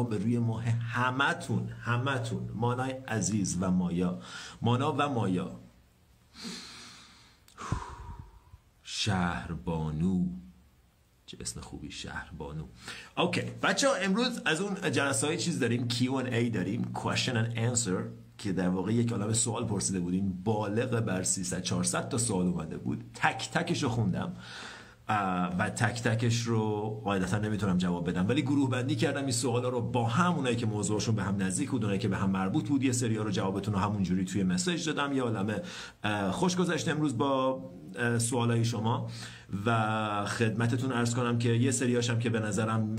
سلام به روی ماه همتون همتون مانای عزیز و مایا. مانا و مایا. شهربانو. چه اسم خوبی شهر بانو اوکی بچه ها امروز از اون جلسه های چیز داریم Q&A داریم question and answer که در واقع یک عالم سوال پرسیده بودین. بالغ بر 300 400 تا سوال اومده بود. تک تکش رو خوندم. و تک تکش رو قاعدتا نمی‌تونم جواب بدم. ولی گروه بندی کردم این سوالا رو با هم اونایی که موضوعشون به هم نزدیک بود اونایی که به هم مربوط بود یه سری رو جوابتون رو همونجوری توی مسیج دادم. یه عالمه خوش گذشت امروز با سوالای شما و خدمتتون ارز کنم که یه سریاشم که به نظرم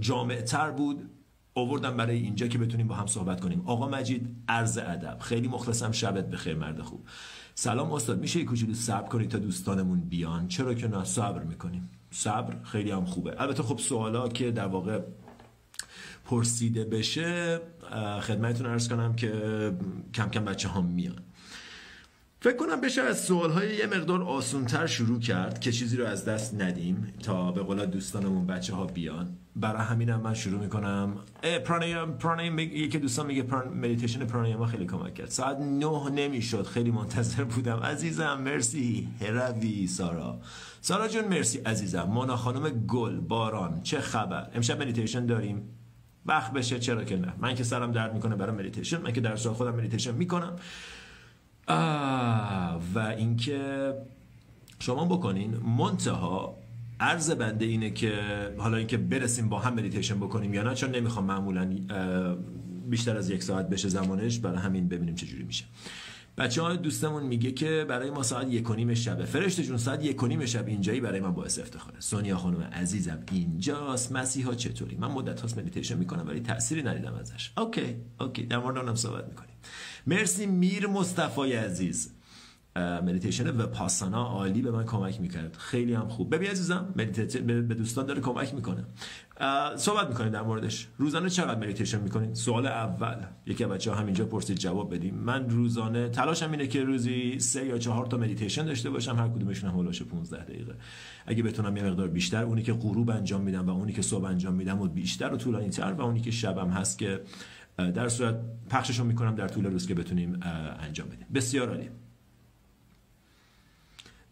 جامع تر بود آوردم برای اینجا که بتونیم با هم صحبت کنیم. آقا مجید عرض ادب. خیلی مخلصم. شبت بخیر مرد خوب. سلام استاد میشه یه کوچولو صبر کنید تا دوستانمون بیان؟ چرا که نه؟ صبر می‌کنیم. صبر خیلی هم خوبه. البته خب سوالا که در واقع پرسیده بشه خدمتتون ارز کنم که کم کم بچه هم میان. فکر کنم بشه از سوال های یه مقدار آسونتر شروع کرد که چیزی رو از دست ندیم تا به قول دوستانمون بچه ها بیان. برای همینم من شروع می‌کنم. پرانیم پرانیم یکی دوستان میگه پران... مدیتیشن پرانیم خیلی کمک کرد. ساعت نه نمی‌شد خیلی منتظر بودم. عزیزم مرسی. هروی سارا. سارا جون مرسی. عزیزم. مونا خانم گل باران. چه خبر؟ امشب مدیتیشن داریم. وقت بشه چرا که نه. من که سرم درد می‌کنه برای مدیتیشن من که در خودم مدیتیشن می‌کنم. و اینکه شما بکنین منتها عرض بنده اینه که حالا اینکه برسیم با هم مدیتیشن بکنیم یا نه چون نمی‌خوام معمولا بیشتر از یک ساعت بشه زمانش برای همین ببینیم چه جوری میشه. بچه های دوستمون میگه که برای ما ساعت یک و نیم شبه. فرشته جون ساعت یک و نیم شب اینجایی برای من باعث افتخاره. سونیا خانم عزیزم اینجاست. مسیحا چطوری؟ من مدت هاست مدیتیشن می‌کنم ولی تأثیری ندیدم ازش. okay okay. در مورد اونم صحبت می‌کنیم. مرسی میر مصطفی عزیز. مدیتیشن و پاسانا عالی به من کمک می‌کرد. خیلی هم خوب. ببین عزیزم به دوستان داره کمک می‌کنه. صحبت می‌کنید در موردش. روزانه چقدر مدیتیشن می‌کنید؟ سوال اول. یکی بچه ها همینجا پرسید جواب بدیم. من روزانه تلاشم اینه که روزی سه یا چهار تا مدیتیشن داشته باشم. هر کدومشون هم هولاش 15 دقیقه. اگه بتونم یه مقدار بیشتر اونی که غروب انجام میدم و اونی که صبح انجام میدم و بیشتر و طولانی تر و اونی که شبم هست که در صورت پخششون می‌کنم در طول روز که بتونیم انجام بدیم. بسیار عالی.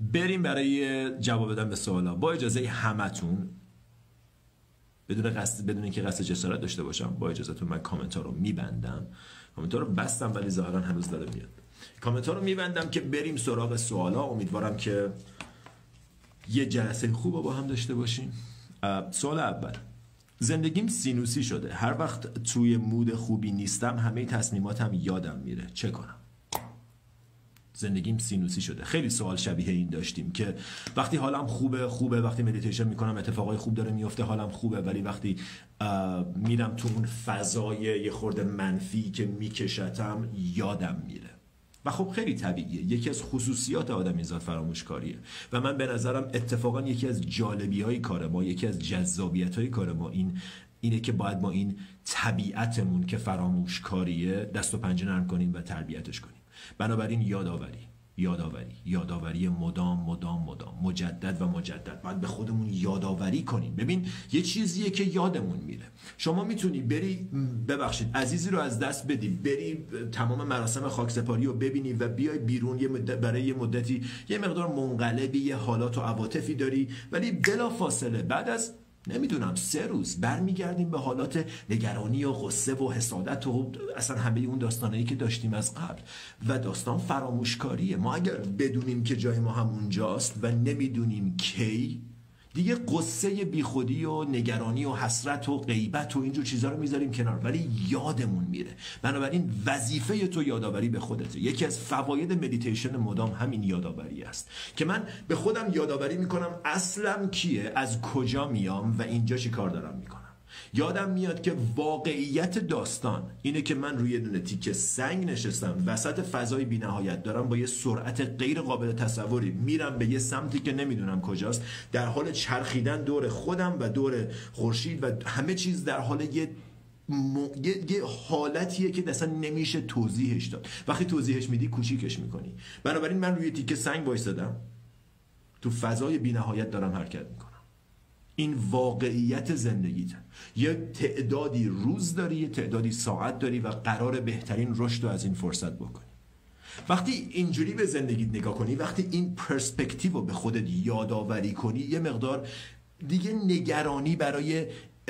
بریم برای جواب دادن به سوالا. با اجازه همتون بدون قصد بدون اینکه قصد جسارت داشته باشم با اجازهتون من کامنت ها رو میبندم. کامنت ها رو بستم ولی ظاهرا هنوز داره میاد. کامنت ها رو میبندم که بریم سراغ سوالا. امیدوارم که یه جلسه خوب با هم داشته باشیم. سوال اول. زندگیم سینوسی شده. هر وقت توی مود خوبی نیستم همه تصمیماتم یادم میره. چه کنم؟ زندگیم سینوسی شده. خیلی سوال شبیه این داشتیم که وقتی حالم خوبه خوبه. وقتی مدیتیشن می‌کنم اتفاقای خوب داره میفته حالم خوبه. ولی وقتی میرم تو اون فضای یه خورده منفی که میکشتم یادم میره. و خب خیلی طبیعیه. یکی از خصوصیات آدم زاد فراموشکاریه. و من به نظرم اتفاقا یکی از جالبی های کار ما یکی از جذابیت های کار ما این اینه که باید ما این طبیعتمون که فراموشکاریه دست و پنجه نرم کنیم و تربیتش کنیم. بنابراین یادآوری یادآوری یادآوری مدام مدام مدام مجدد و مجدد. باید به خودمون یادآوری کنیم. ببین یه چیزیه که یادمون میره. شما می‌تونی بری ببخشید عزیزی رو از دست بدی. بری تمام مراسم خاکسپاری رو ببینی و بیای بیرون یه برای یه مدتی. یه مقدار منقلبی یه حالات و عواطفی داری. ولی بلا فاصله بعد از نمی‌دونم سه روز برمیگردیم به حالات نگرانی و غصه و حسادت و اصلا همه اون داستانایی که داشتیم از قبل. و داستان فراموشکاریه. ما اگر بدونیم که جای ما هم اونجاست و نمی‌دونیم کی دیگه قصه بیخودی و نگرانی و حسرت و غیبت و اینجور چیزها رو می‌ذاریم کنار. ولی یادمون میره. بنابراین وظیفه تو یادآوری به خودته یکی از فواید مدیتیشن مدام همین یادآوری است. که من به خودم یادآوری می‌کنم اصلم کیه از کجا میام و اینجا چی کار دارم می‌کنم. یادم میاد که واقعیت داستان اینه که من روی دونه تیکه سنگ نشستم. وسط فضای بینهایت دارم با یه سرعت غیر قابل تصوری میرم به یه سمتی که نمی‌دونم کجاست. در حال چرخیدن دور خودم و دور خورشید و همه چیز در حال یه یه... حالتیه که اصلا نمیشه توضیحش داد. وقتی توضیحش میدی کوچیکش می‌کنی. بنابراین من روی تیکه سنگ وایستادم. تو فضای بینهایت دارم حرکت می‌کنم. این واقعیت زندگیت یه تعدادی روز داری یه تعدادی ساعت داری و قرار بهترین رشد رو از این فرصت بکنی. وقتی اینجوری به زندگی نگاه کنی وقتی این پرسپکتیو رو به خودت یادآوری کنی یه مقدار دیگه نگرانی برای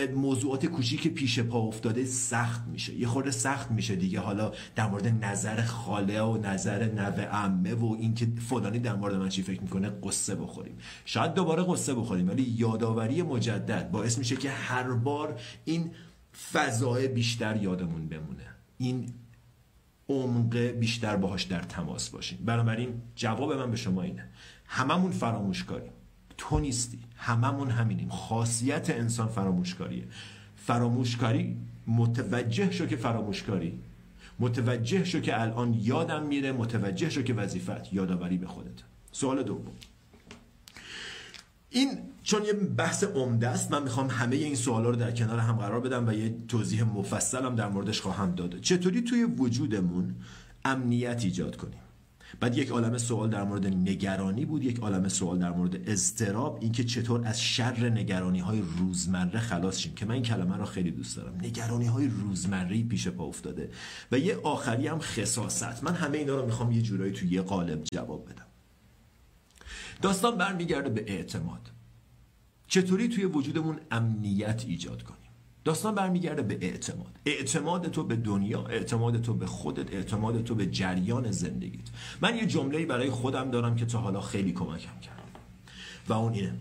موضوعات کوچیک پیش پا افتاده سخت میشه. یه خورده سخت میشه دیگه. حالا در مورد نظر خاله و نظر نوه عمه و اینکه فلانی در مورد من چی فکر می‌کنه قصه بخوریم. شاید دوباره قصه بخوریم ولی یادآوری مجدد باعث میشه که هر بار این فضای بیشتر یادمون بمونه. این عمق بیشتر باهاش در تماس باشیم. بنابراین جواب من به شما اینه. هممون فراموش کاریم تو نیستی. هممون همینیم. خاصیت انسان فراموشکاریه. فراموشکاری متوجه شو که فراموشکاری. متوجه شو که الان یادم میره متوجه شو که وظیفت یادآوری به خودت. سوال دوم. این چون یه بحث عمده است من می‌خوام همه این سوالا رو در کنار هم قرار بدم و یه توضیح مفصلم در موردش خواهم داد. چطوری توی وجودمون امنیت ایجاد کنیم؟ بعد یک عالم سوال در مورد نگرانی بود یک عالم سوال در مورد اضطراب اینکه چطور از شر نگرانی های روزمره خلاص شیم که من این کلمه رو خیلی دوست دارم. نگرانی های روزمره پیش پا افتاده. و یه آخری هم خصاصت. من همه اینا رو می‌خوام یه جورایی تو یه قالب جواب بدم. داستان برمیگرده به اعتماد. چطوری توی وجودمون امنیت ایجاد کنیم؟ داستان برمیگرده به اعتماد. اعتماد تو به دنیا اعتماد تو به خودت اعتماد تو به جریان زندگیت. من یه جمله‌ای برای خودم دارم که تا حالا خیلی کمکم کرد. و اون اینه.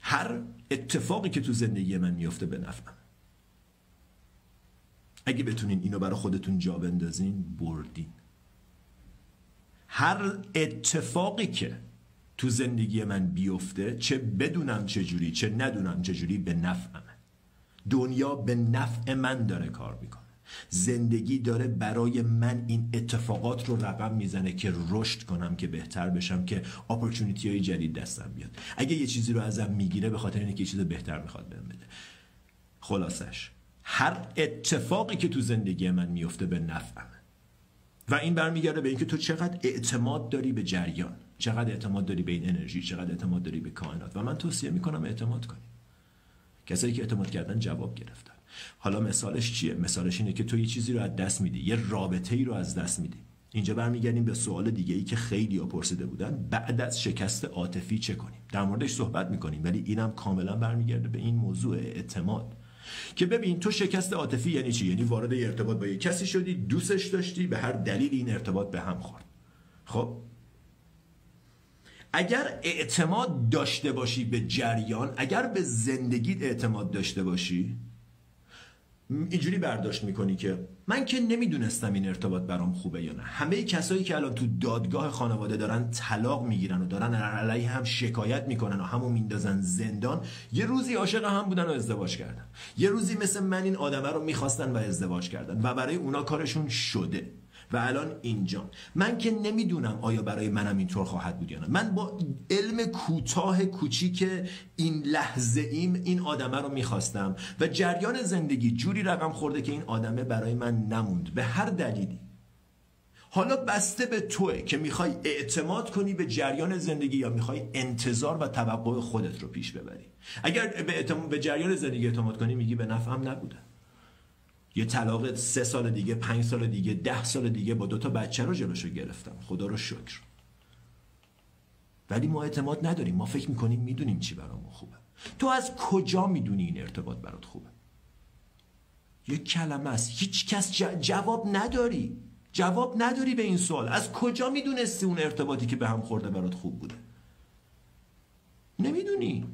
هر اتفاقی که تو زندگی من میفته به نفعم. اگه بتونین اینو برای خودتون جا بندازین بردین. هر اتفاقی که تو زندگی من بیفته چه بدونم چه جوری چه ندونم چه جوری به نفعم. دنیا به نفع من داره کار می‌کنه. زندگی داره برای من این اتفاقات رو رقم می‌زنه که رشد کنم که بهتر بشم که اپورتونیتی های جدید دستم بیاد. اگه یه چیزی رو ازم می‌گیره به خاطر اینکه یه چیز بهتر می‌خواد بهم بده. خلاصش. هر اتفاقی که تو زندگی من میفته به نفعم و این برمیگرده به اینکه تو چقدر اعتماد داری به جریان. چقدر اعتماد داری به این انرژی. چقدر اعتماد داری به کائنات. و من توصیه می‌کنم اعتماد کنی. کسایی که اعتماد کردن جواب گرفتن. حالا مثالش چیه؟ مثالش اینه که تو یه چیزی رو از دست میدی یه رابطه ای رو از دست میدی. اینجا برمیگردیم به سوال دیگه ای که خیلی پرسیده بودن. بعد از شکست عاطفی چه کنیم؟ در موردش صحبت می‌کنیم ولی اینم کاملا برمیگرده به این موضوع اعتماد. که ببین تو شکست عاطفی یعنی چی؟ یعنی وارد ارتباط با یه کسی شدی دوستش داشتی به هر دلیل این ارتباط به هم خورد. خب اگر اعتماد داشته باشی به جریان اگر به زندگیت اعتماد داشته باشی اینجوری برداشت می‌کنی که من که نمی‌دونستم این ارتباط برام خوبه یا نه. همه کسایی که الان تو دادگاه خانواده دارن طلاق می‌گیرن و دارن علیه هم شکایت می‌کنن و همو میندازن زندان یه روزی عاشق هم بودن و ازدواج کردن. یه روزی مثل من این آدمه رو می‌خواستن و ازدواج کردن و برای اونا کارشون شده. و الان اینجا. من که نمی‌دونم آیا برای منم اینطور خواهد بود یا نه. من با علم کوتاه کوچیک این لحظه ایم این آدمه رو می‌خواستم. و جریان زندگی جوری رقم خورده که این آدمه برای من نموند. به هر دلیلی. حالا بسته به توه که می‌خوای اعتماد کنی به جریان زندگی یا می‌خوای انتظار و توقع خودت رو پیش ببری. اگر به, به جریان زندگی اعتماد کنی میگی به نفعم نبوده. یه طلاق سه سال دیگه پنج سال دیگه ده سال دیگه با دوتا بچه رو جلوشو گرفتم. خدا رو شکر. ولی ما اعتماد نداریم. ما فکر می‌کنیم می‌دونیم چی برامون خوبه. تو از کجا می‌دونی این ارتباط برات خوبه؟ یه کلمه است. هیچ کس جواب نداری. جواب نداری به این سوال. از کجا می‌دونستی اون ارتباطی که به هم خورده برات خوب بوده؟ نمی‌دونی.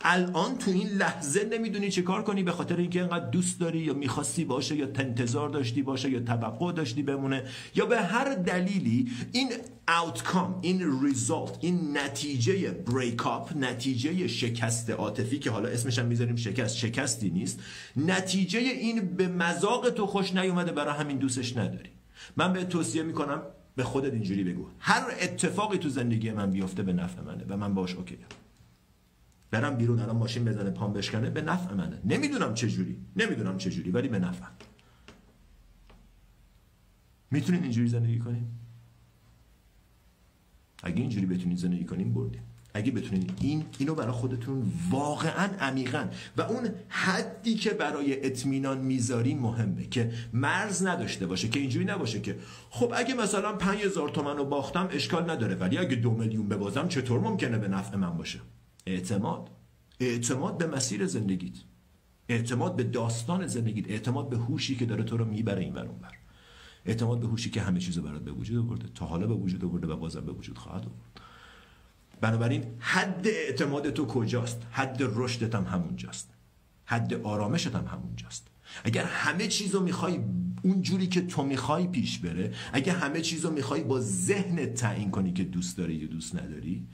الان تو این لحظه نمی‌دونی چه کار کنی به خاطر اینکه اینقدر دوست داری یا می‌خواستی باشه یا انتظار داشتی باشه یا توقع داشتی بمونه یا به هر دلیلی این outcome این result این نتیجه break up نتیجه شکست عاطفی که حالا اسمش هم می‌ذاریم شکست شکستی نیست نتیجه این به مذاق تو خوش نیومده برای همین دوستش نداری. من به توصیه می‌کنم به خودت اینجوری بگو. هر اتفاقی تو زندگی من بیفته به نفع منه و من باش اوکی برم بیرون الان ماشین بزنه پام بشکنه به نفع منه. نمی‌دونم چه جوری نمی‌دونم چه جوری ولی به نفع. می‌تونین اینجوری زندگی کنیم اگه اینجوری بتونید زندگی کنیم بردیم اگه بتونین این اینو برای خودتون واقعا عمیقا. و اون حدی که برای اطمینان می‌ذاری مهمه که مرز نداشته باشه که اینجوری نباشه که خب اگه مثلا 5000 تومن رو باختم اشکال نداره. ولی اگه دو میلیون ببازم چطور ممکنه به نفع من باشه؟ اعتماد. اعتماد به مسیر زندگیت. اعتماد به داستان زندگیت. اعتماد به هوشی که داره تو رو می‌بره این اون بر اعتماد به هوشی که همه چیزو برات به وجود آورده. تا حالا به وجود آورده و بازم به وجود خواهد آورد. بنابراین حد اعتماد تو کجاست؟ حد رشدت هم همونجاست. حد آرامشت هم همونجاست. اگر همه چیز رو می‌خوای اون جوری که تو می‌خوای پیش بره اگر همه چیز رو می‌خوای با ذهنت تعیین کنی که دوست داری یا دوست نداری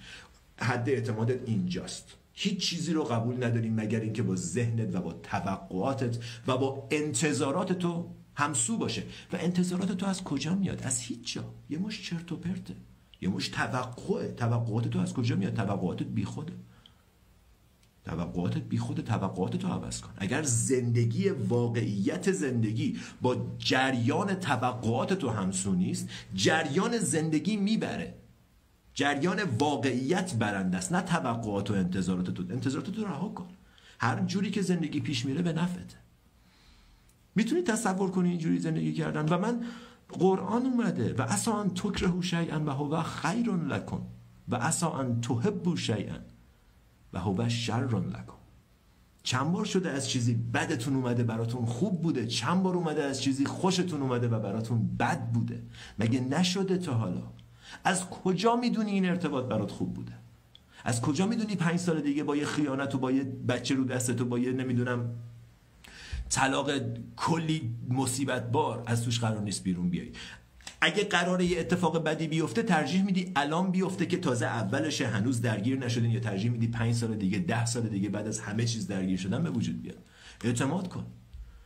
حد اعتمادت اینجاست. هیچ چیزی رو قبول نداری مگر اینکه با ذهنت و با توقعاتت و با انتظارات تو همسو باشه. و انتظارات تو از کجا میاد؟ از هیچ جا. یه مش چرت و پرته. یه مش توقعه. توقعات تو از کجا میاد؟ توقعاتت بیخوده توقعاتت بیخود توقعات تو عوض کن. اگر زندگی واقعیت زندگی با جریان توقعات تو همسو نیست جریان زندگی می‌بره. جریان واقعیت برنده است نه توقعات و انتظارات تو انتظارات تو رها کن. هر جوری که زندگی پیش میره به نفته می‌تونی تصور کنی اینجوری زندگی کردن. و من قرآن اومده. و اصا ان تکرهو شیئا و هو خیر لکن و اصا ان تحبو شیئا و هو شر لکن چند بار شده از چیزی بدتون اومده براتون خوب بوده. چند بار اومده از چیزی خوشتون اومده و براتون بد بوده. مگه نشده تا حالا؟ از کجا می‌دونی این ارتباط برات خوب بوده؟ از کجا می‌دونی پنج سال دیگه با یه خیانت و با یه بچه رو دستت و با یه نمی‌دونم طلاق کلی مصیبت بار از توش قرار نیست بیرون بیای. اگه قرار یه اتفاق بدی بیفته ترجیح میدی الان بیفته که تازه اولش هنوز درگیر نشدین یا ترجیح میدی پنج سال دیگه ده سال دیگه بعد از همه چیز درگیر شدن به وجود بیاد. اعتماد کن.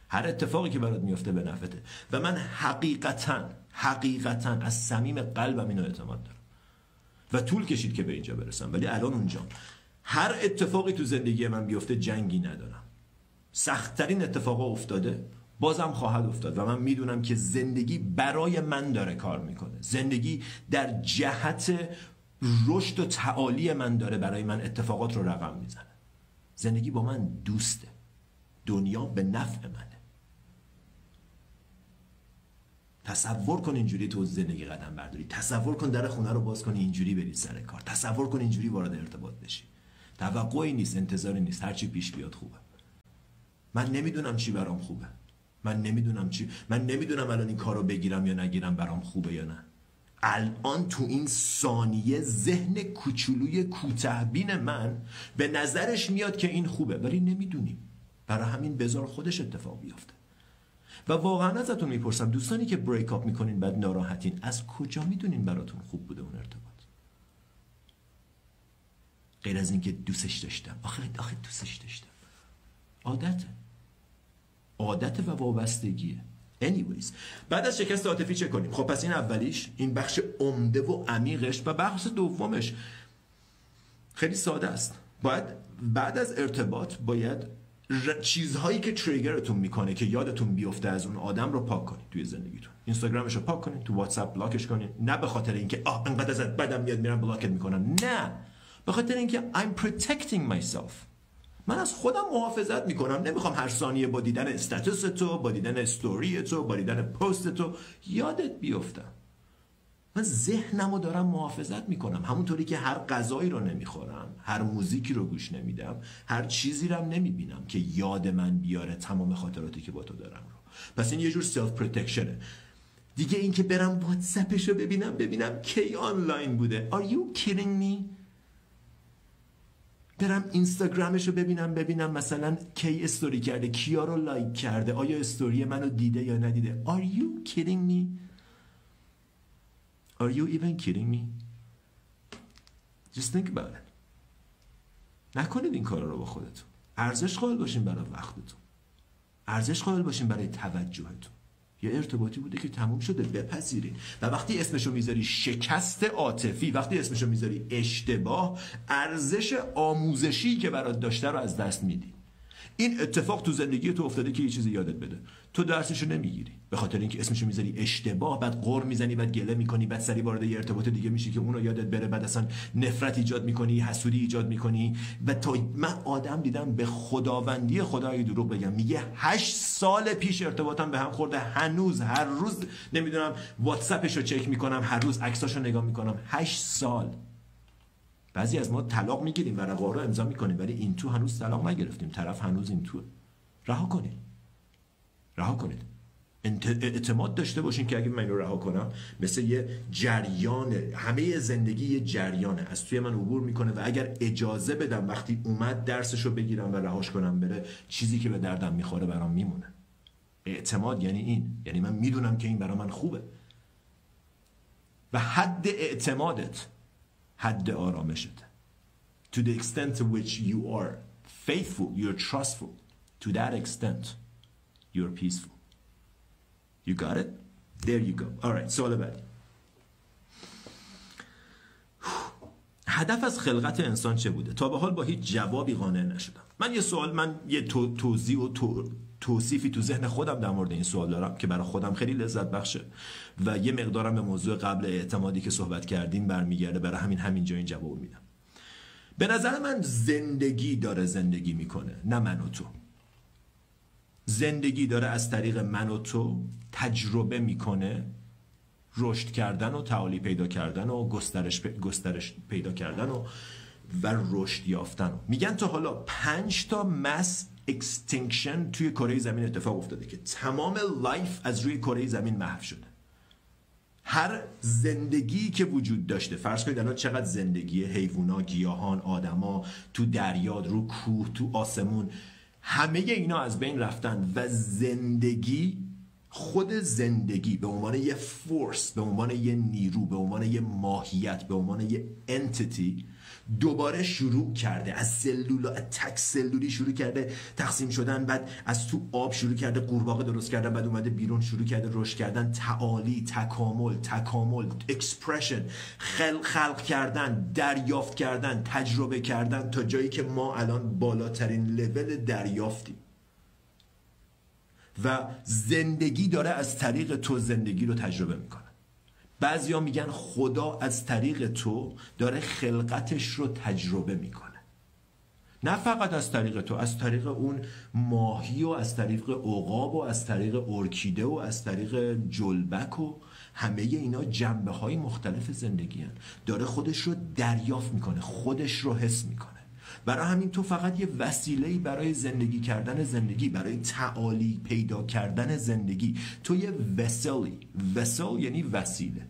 هر اتفاقی که برات میفته به نفته و من حقیقتا حقیقتا از صمیم قلبم اینو اعتماد دارم. و طول کشید که به اینجا برسم. ولی الان اونجا. هر اتفاقی تو زندگی من بیفته جنگی ندارم. سختترین اتفاقا افتاده بازم خواهد افتاد. و من می‌دونم که زندگی برای من داره کار می‌کنه. زندگی در جهت رشد و تعالی من داره برای من اتفاقات رو رقم می‌زنه. زندگی با من دوسته. دنیا به نفع منه. تصور کن اینجوری تو زندگی قدم برداری. تصور کن در خونه رو باز کنی اینجوری بری سر کار. تصور کن اینجوری وارد ارتباط بشی. توقعی نیست انتظاری نیست. هرچی پیش بیاد خوبه. من نمی‌دونم چی برام خوبه. من نمی‌دونم چی من نمی‌دونم الان این کارو بگیرم یا نگیرم برام خوبه یا نه. الان تو این ثانیه ذهن کوچولوی کوتهبین من به نظرش میاد که این خوبه ولی نمی‌دونیم. برای همین بذار خودش اتفاق بیفته. و واقعا ازتون می‌پرسم دوستانی که بریک اپ می‌کنین بعد ناراحتین از کجا می‌دونین براتون خوب بوده اون ارتباط؟ غیر از اینکه دوستش داشتم. آخه آخه دوستش داشتم. عادت عادت و وابستگیه. Anyways بعد از شکست عاطفی چه کنیم؟ خب پس این اولیش این بخش عمده و عمیقش و بخش دومش خیلی ساده است. باید بعد از ارتباط باید چیزهایی که تریگرتون می‌کنه که یادتون بیفته از اون آدم رو پاک کنید توی زندگیتون. اینستاگرامش رو پاک کنید تو واتساپ بلاکش کنید. نه به خاطر اینکه آه انقدر ازت بدم میاد میرم بلاکت می‌کنم. نه. به خاطر اینکه I'm protecting myself. من از خودم محافظت می‌کنم. نمی‌خوام هر ثانیه با دیدن استاتوس تو با دیدن استوری تو با دیدن پست تو یادت بیفتم من ذهنم رو دارم محافظت می‌کنم. همونطوری که هر غذایی رو نمی‌خورم هر موزیکی رو گوش نمیدم هر چیزی رو نمی‌بینم که یاد من بیاره تمام خاطراتی که با تو دارم رو. پس این یه جور self protection ه دیگه اینکه برم واتساپش رو ببینم ببینم کی آنلاین بوده. Are you kidding me؟ برم اینستاگرامش رو ببینم ببینم مثلا کی استوری کرده کیا رو like کرده آیا استوری منو دیده یا ندیده. Are you kidding me؟ Are you even kidding me? Just think about it. نکنید این کارا رو با خودتون. ارزش قائل باشین برای وقتتون. ارزش قائل باشین برای توجهتون. یه ارتباطی بوده که تموم شده بپذیرین و وقتی اسمشو می‌ذاری شکست عاطفی وقتی اسمشو می‌ذاری اشتباه ارزش آموزشی که برات داشته رو از دست میدی این اتفاق تو زندگی تو افتاده که یه چیزی یادت بده تو درسشو نمی‌گیری. به خاطر اینکه اسمشو می‌ذاری اشتباه بعد قر می‌زنی بعد گله می‌کنی بعد سری وارد یه ارتباط دیگه میشی که اونو یادت بره بعد اصلا نفرت ایجاد می‌کنی حسودی ایجاد می‌کنی. و تا من آدم دیدم به خداوندی خدای دروغ بگم. میگه هشت سال پیش ارتباطم به هم خورده. هنوز هر روز نمی‌دونم واتساپش رو چک می‌کنم هر روز عکساشو نگاه می‌کنم. هشت سال. بعضی از ما طلاق می‌گیریم و رو امضا می‌کنیم ولی این تو هنوز طلاق نگرفتیم. طرف هنوز این تو. رها کنید رها کنید. اعتماد داشته باشین که اگه من اینو رها کنم مثل یه جریان همه زندگی یه جریانه. از توی من عبور می‌کنه و اگر اجازه بدم وقتی اومد درسش رو بگیرم و رهاش کنم بره چیزی که به دردم می‌خوره برام میمونه. اعتماد یعنی این. یعنی من می‌دونم که این برا من خوبه. و حد اعتمادت حد آرامشت to the extent to which you are faithful you're trustful. To that extent. You're peaceful You got it? There you go. Alright, سوال بعدی هدف از خلقت انسان چه بوده؟ تا به حال با هیچ جوابی قانع نشدم. من یه سوال من یه توضیح و توصیفی تو ذهن خودم در مورد این سوال دارم که برای خودم خیلی لذت بخشه و یه مقدارم به موضوع قبل اعتمادی که صحبت کردیم برمیگرده برای همین همینجا این جواب میدم. به نظر من زندگی داره زندگی می‌کنه نه من و تو زندگی داره از طریق من و تو تجربه می‌کنه رشد کردن و تعالی پیدا کردن و گسترش, گسترش پیدا کردن و و رشد یافتن. میگن تا حالا پنج تا mass extinction توی کره زمین اتفاق افتاده که تمام life از روی کره زمین محو شده. هر زندگی که وجود داشته فرض کنید الان چقدر زندگی حیوونا گیاهان آدما تو دریا رو کوه تو آسمون همه اینا از بین رفتن و زندگی خود زندگی به عنوان یه force به عنوان یه نیرو به عنوان یه ماهیت به عنوان یه entity دوباره شروع کرده از سلول تک سلولی شروع کرده تقسیم شدن بعد از تو آب شروع کرده قورباغه درست کردن بعد اومده بیرون شروع کرده رشد کردن تعالی تکامل تکامل expression خلق, خلق کردن دریافت کردن تجربه کردن تا جایی که ما الان بالاترین لول دریافتیم. و زندگی داره از طریق تو زندگی رو تجربه می‌کنه. بعضیا میگن خدا از طریق تو داره خلقتش رو تجربه می‌کنه نه فقط از طریق تو از طریق اون ماهی و از طریق عقاب و از طریق ارکیده و از طریق جلبک و همه اینا جنبه های مختلف زندگی هن. داره خودش رو دریافت می‌کنه خودش رو حس می‌کنه برای همین تو فقط یه وسیله برای زندگی کردن زندگی برای تعالی پیدا کردن زندگی. تو یه وسلی وسل یعنی وسیله.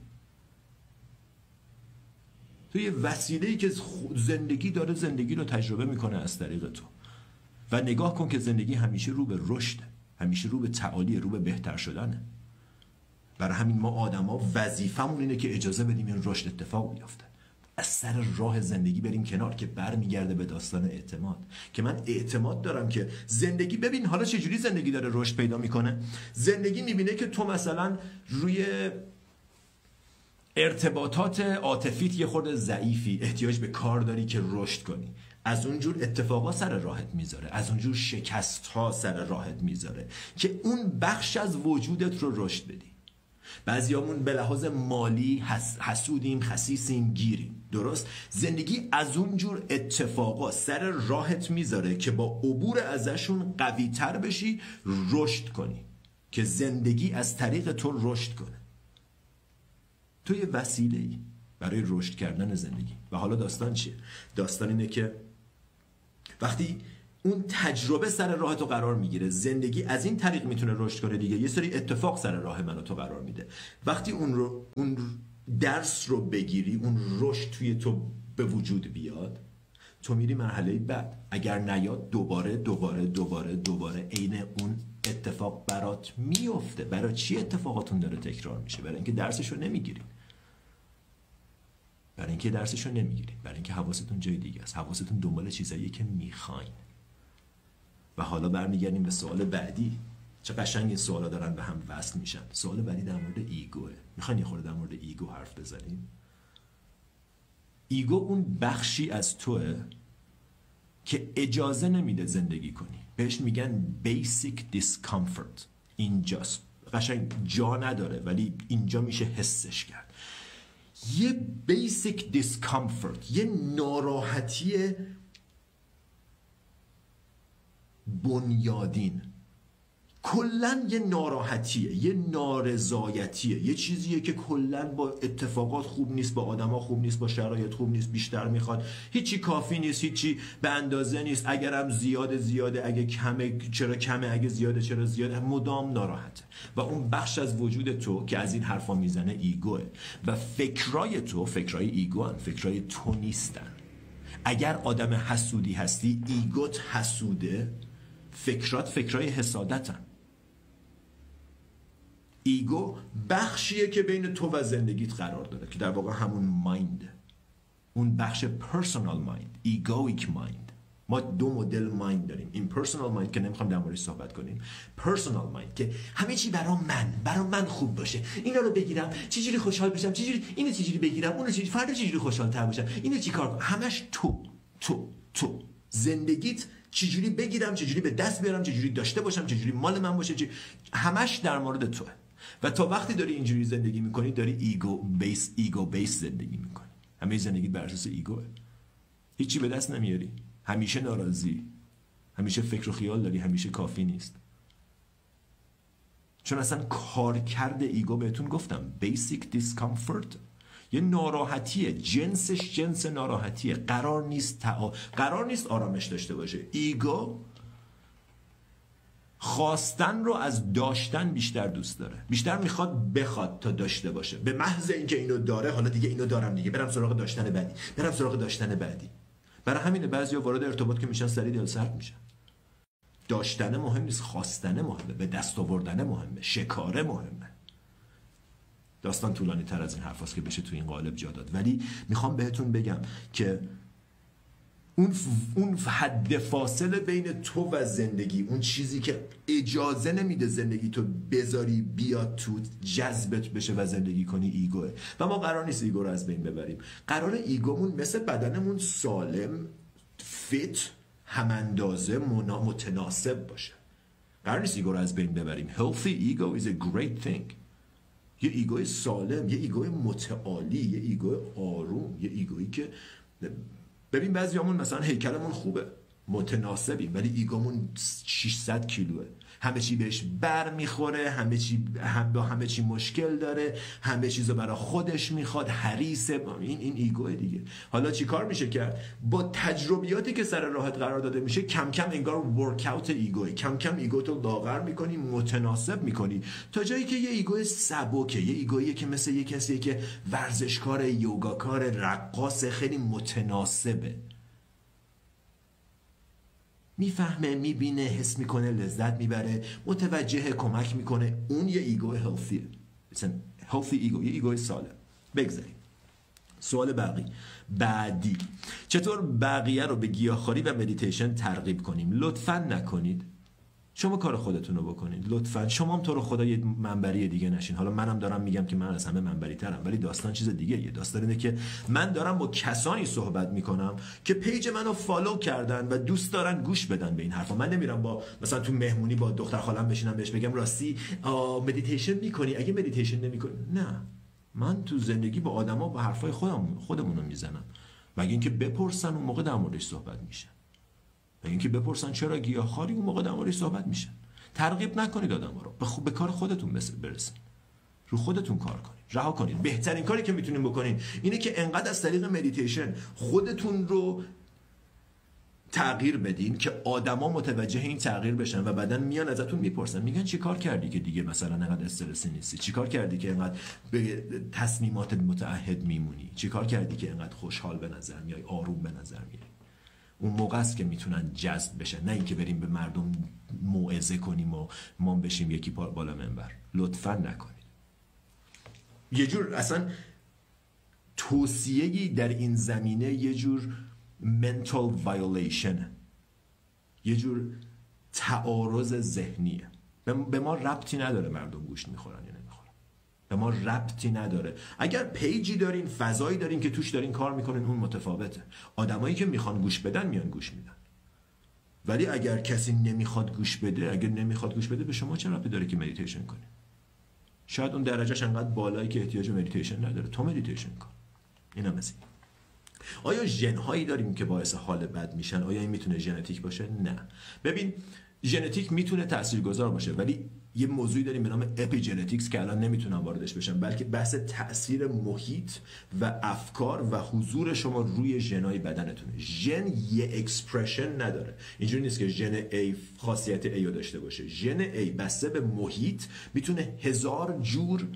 تو یه وسیله که زندگی داره زندگی رو تجربه می‌کنه از طریق تو. و نگاه کن که زندگی همیشه رو به رشد همیشه رو به تعالی رو به بهتر شدنه. برای همین ما آدما وظیفمون اینه که اجازه بدیم این رشد اتفاق بیفته. از سر راه زندگی بریم کنار که برمیگرده به داستان اعتماد. که من اعتماد دارم که زندگی ببین حالا چجوری زندگی داره رشد پیدا می‌کنه؟ زندگی می‌بینه که تو مثلا روی ارتباطات عاطفیت یه خورده ضعیفی احتیاج به کار داری که رشد کنی. از اونجور اتفاقا سر راحت می‌ذاره. از اونجور شکست ها سر راحت می‌ذاره که اون بخش از وجودت رو رشد بدی. بعضیامون به لحاظ مالی حسودیم خسیسیم گیریم. درست؟ زندگی از اونجور اتفاقا سر راحت می‌ذاره که با عبور ازشون قوی تر بشی رشد کنی که زندگی از طریق تو رشد کنه. تو یه وسیله ای برای رشد کردن زندگی. و حالا داستان چیه؟ داستان اینه که وقتی اون تجربه سر راه تو قرار می‌گیره زندگی از این طریق می‌تونه رشد کنه دیگه. یه سری اتفاق سر راه منو تو قرار میده. وقتی اون رو اون درس رو بگیری اون رشد توی تو به وجود بیاد. تو میری مرحله بعد. اگر نیاد دوباره دوباره دوباره دوباره عین اون اتفاق برات میفته. برای چی اتفاقاتون داره تکرار میشه؟ برای اینکه درسش رو برای اینکه درسش رو برای اینکه حواستون جای دیگه است. حواستون دنبال چیزایی که می‌خواین. و حالا برمیگردیم به سوال بعدی. چه قشنگ این سوالا دارن به هم وصل میشن. سوال بعدی در مورد ایگوه. می‌خواین یه خورده در مورد ego حرف بزنیم؟ ego اون بخشی از توه که اجازه نمیده زندگی کنی. بهش میگن basic discomfort. اینجاست. قشنگ جا نداره ولی اینجا میشه حسش کرد. یه basic discomfort یه ناراحتی بنیادین. کلا یه ناراحتیه یه نارضایتیه یه چیزیه که کلا با اتفاقات خوب نیست با آدما خوب نیست با شرایط خوب نیست بیشتر می‌خواد. هیچی کافی نیست هیچی به اندازه نیست. اگرم زیاده زیاده اگه کمه چرا کمه اگه زیاده چرا زیاده. مدام ناراحته. و اون بخش از وجود تو که از این حرفا می‌زنه ایگوه. و فکرای تو فکرای ego ان. فکرای تو نیستن. اگر آدم حسودی هستی ego ت حسوده فکرات فکرای حسادتن. ego بخشیه که بین تو و زندگیت قرار داره که در واقع همون mind. اون بخش personal mind egoic mind. ما دو مدل mind داریم. این personal mind که نمی‌خوام در موردش صحبت کنیم personal mind که همه چی برام من برام من خوب باشه. اینا رو بگیرم چجوری خوشحال بشم چجوری اینو چجوری بگیرم اونو چجوری فردا چجوری خوشحال تر بشم اینو چیکار کنم؟ همش تو تو تو. زندگیت چجوری بگیرم چجوری به دست بیارم چجوری داشته باشم چجوری مال من باشه چجوری... همش در مورد توه. و تا وقتی داری اینجوری زندگی می‌کنی داری ego base ego base زندگی می‌کنی. همه زندگی بر اساس ایگوه. هیچی به دست نمیاری. همیشه ناراضی. همیشه فکر و خیال داری. همیشه کافی نیست. چون اصلا کار کرده ego بهتون گفتم. basic discomfort یه ناراحتیه. جنسش جنس ناراحتیه. قرار نیست تا... قرار نیست آرامش داشته باشه. ego خواستن رو از داشتن بیشتر دوست داره. بیشتر می‌خواد بخواد تا داشته باشه. به محض اینکه اینو داره حالا دیگه اینو دارم دیگه. برم سراغ داشتن بعدی. برم سراغ داشتن بعدی. برای همین بعضیا وارد ارتباط که میشن سری دل سرد میشن. داشتن مهم نیست خواستن مهمه به دست آوردن مهمه شکاره مهمه. داستان طولانی تر از این حرف که بشه تو این قالب جا داد. ولی می‌خوام بهتون بگم که اون اون حد فاصله بین تو و زندگی اون چیزی که اجازه نمیده زندگی تو بذاری بیاد تو جذبت بشه و زندگی کنی ایگوه. و ما قرار نیست ego رو از بین ببریم. قرار ego مون مثل بدنمون سالم fit هم‌اندازه متناسب باشه. قرار نیست ego رو از بین ببریم. Healthy ego is a great thing. یه ego ی سالم یه ego ی متعالی یه ego ی آروم یه ego یی که ببین بعضیامون مثلا هیکلمون خوبه متناسبیم ولی ego مون 600 کیلوه. همه چی بهش بر می‌خوره همه چی هم با همه چی مشکل داره همه چیزو برای خودش می‌خواد حریص این این ایگوه دیگه. حالا چی کار میشه کرد؟ با تجربیاتی که سر راهت قرار داده میشه کم کم انگار ورک اوت ایگوه. کم کم ego تو لاغر می‌کنی متناسب می‌کنی. تا جایی که یه ego سبکه یه ego یی که مثل یه کسی که ورزشکار یوگاکار رقاص خیلی متناسبه. می‌فهمه می‌بینه حس می‌کنه لذت می‌بره متوجه کمک می‌کنه. اون یه ego healthy ه healthy ego یه ego سالم بگذاریم. سوال بقی بعدی. چطور بقیه رو به گیاهخواری و مدیتیشن ترغیب کنیم؟ لطفا نکنید. شما کار خودتون رو بکنید لطفا. شما هم تو رو خدا یه منبری دیگه نشین. حالا منم دارم میگم که من از همه منبری ترم ولی داستان چیز دیگه یه داستان اینه که من دارم با کسانی صحبت می‌کنم که page منو follow کردن و دوست دارن گوش بدن به این حرفا. من نمیرم با مثلا تو مهمونی با دختر خالم بشینم بهش بگم راستی مدیتیشن می‌کنی؟ اگه مدیتیشن نمی‌کنی نه. من تو زندگی با آدما با حرفای خودم خودمون می‌زنم. مگه اینکه بپرسن اون موقع در موردش صحبت میشه. و اینکه بپرسن چرا گیاهخواری اون موقع در صحبت میشه. ترغیب نکنید آدم رو. به, خوب به کار خودتون برسید. رو خودتون کار کنید. رها کنید. بهترین کاری که می‌تونید بکنید اینه که انقدر از طریق مدیتیشن خودتون رو تغییر بدین که آدما متوجه این تغییر بشن و بعدا میان ازتون می‌پرسن. میگن چی کار کردی که دیگه مثلا انقدر استرسی نیستی؟ چی کار کردی که انقدر به تصمیماتت متعهد میمونی؟ چی کار کردی که انقدر خوشحال به نظر میای؟ آروم به نظر میای؟ اون موقع است که می‌تونن جذب بشن. نه اینکه بریم به مردم موعظه کنیم و ما بشیم یکی پار بالا منبر. لطفا نکنید. یه جور اصلا توصیهی در این زمینه یه جور mental violation یه جور تعارض ذهنیه. به ما ربطی نداره مردم گوشت می‌خورن یا به ما ربطی نداره. اگر page ی دارین فضایی دارین که توش دارین کار می‌کنین اون متفاوته. آدمایی که می‌خوان گوش بدن میان گوش میدن. ولی اگر کسی نمی‌خواد گوش بده اگر نمی‌خواد گوش بده به شما چه ربطی داره که مدیتیشن کنی؟ شاید اون درجهش انقدر بالایی که احتیاج مدیتیشن نداره. تو مدیتیشن کن. اینم از این. آیا ژنهایی داریم که باعث حال بد میشن؟ آیا این می‌تونه ژنتیک باشه؟ نه. ببین ژنتیک می‌تونه تاثیرگذار باشه ولی یه موضوعی داریم به نام epigenetics که الان نمی‌تونم واردش بشم بلکه بحث تاثیر محیط و افکار و حضور شما روی ژنای بدنتونه ژن یه expression نداره. اینجوری نیست که ژن A خاصیت A رو داشته باشه. ژن A بسته به محیط می‌تونه هزار جور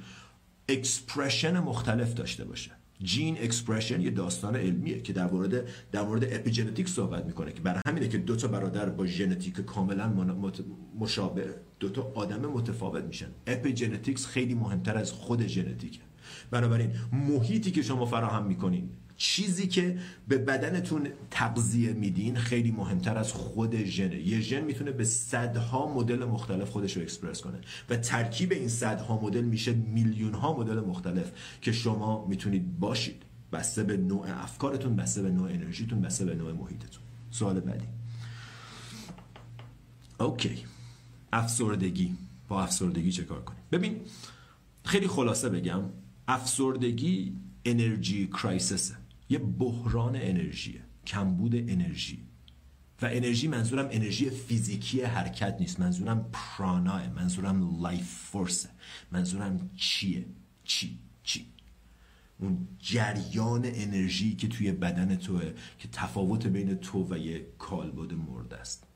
expression مختلف داشته باشه. gene expression یه داستان علمیه که در مورد در مورد اپیژنتیک صحبت می‌کنه که برای همینه که دو تا برادر با ژنتیک کاملا مشابه دو تا آدم متفاوت میشن. epigenetics خیلی مهمتر از خود ژنتیکه. بنابراین محیطی که شما فراهم می‌کنین چیزی که به بدنتون تغذیه میدین خیلی مهمتر از خود ژنه یه ژن می‌تونه به صدها مدل مختلف خودش رو اکسپرس کنه. و ترکیب این صدها مدل میشه میلیون ها مدل مختلف که شما می‌تونید باشید. بسته به نوع افکارتون بسته به نوع انرژیتون بسته به نوع محیطتون. سوال بعدی. OK. افسردگی. با افسردگی چه کار کنیم؟ ببین خیلی خلاصه بگم. افسردگی energy crisis ه. یه بحران انرژیه کمبود انرژی. و انرژی منظورم انرژی فیزیکی حرکت نیست. منظورم پراناه منظورم life force ه منظورم چیه؟ چی؟ چی؟ اون جریان انرژی که توی بدن توه که تفاوت بین تو و یه کالبد مرده است.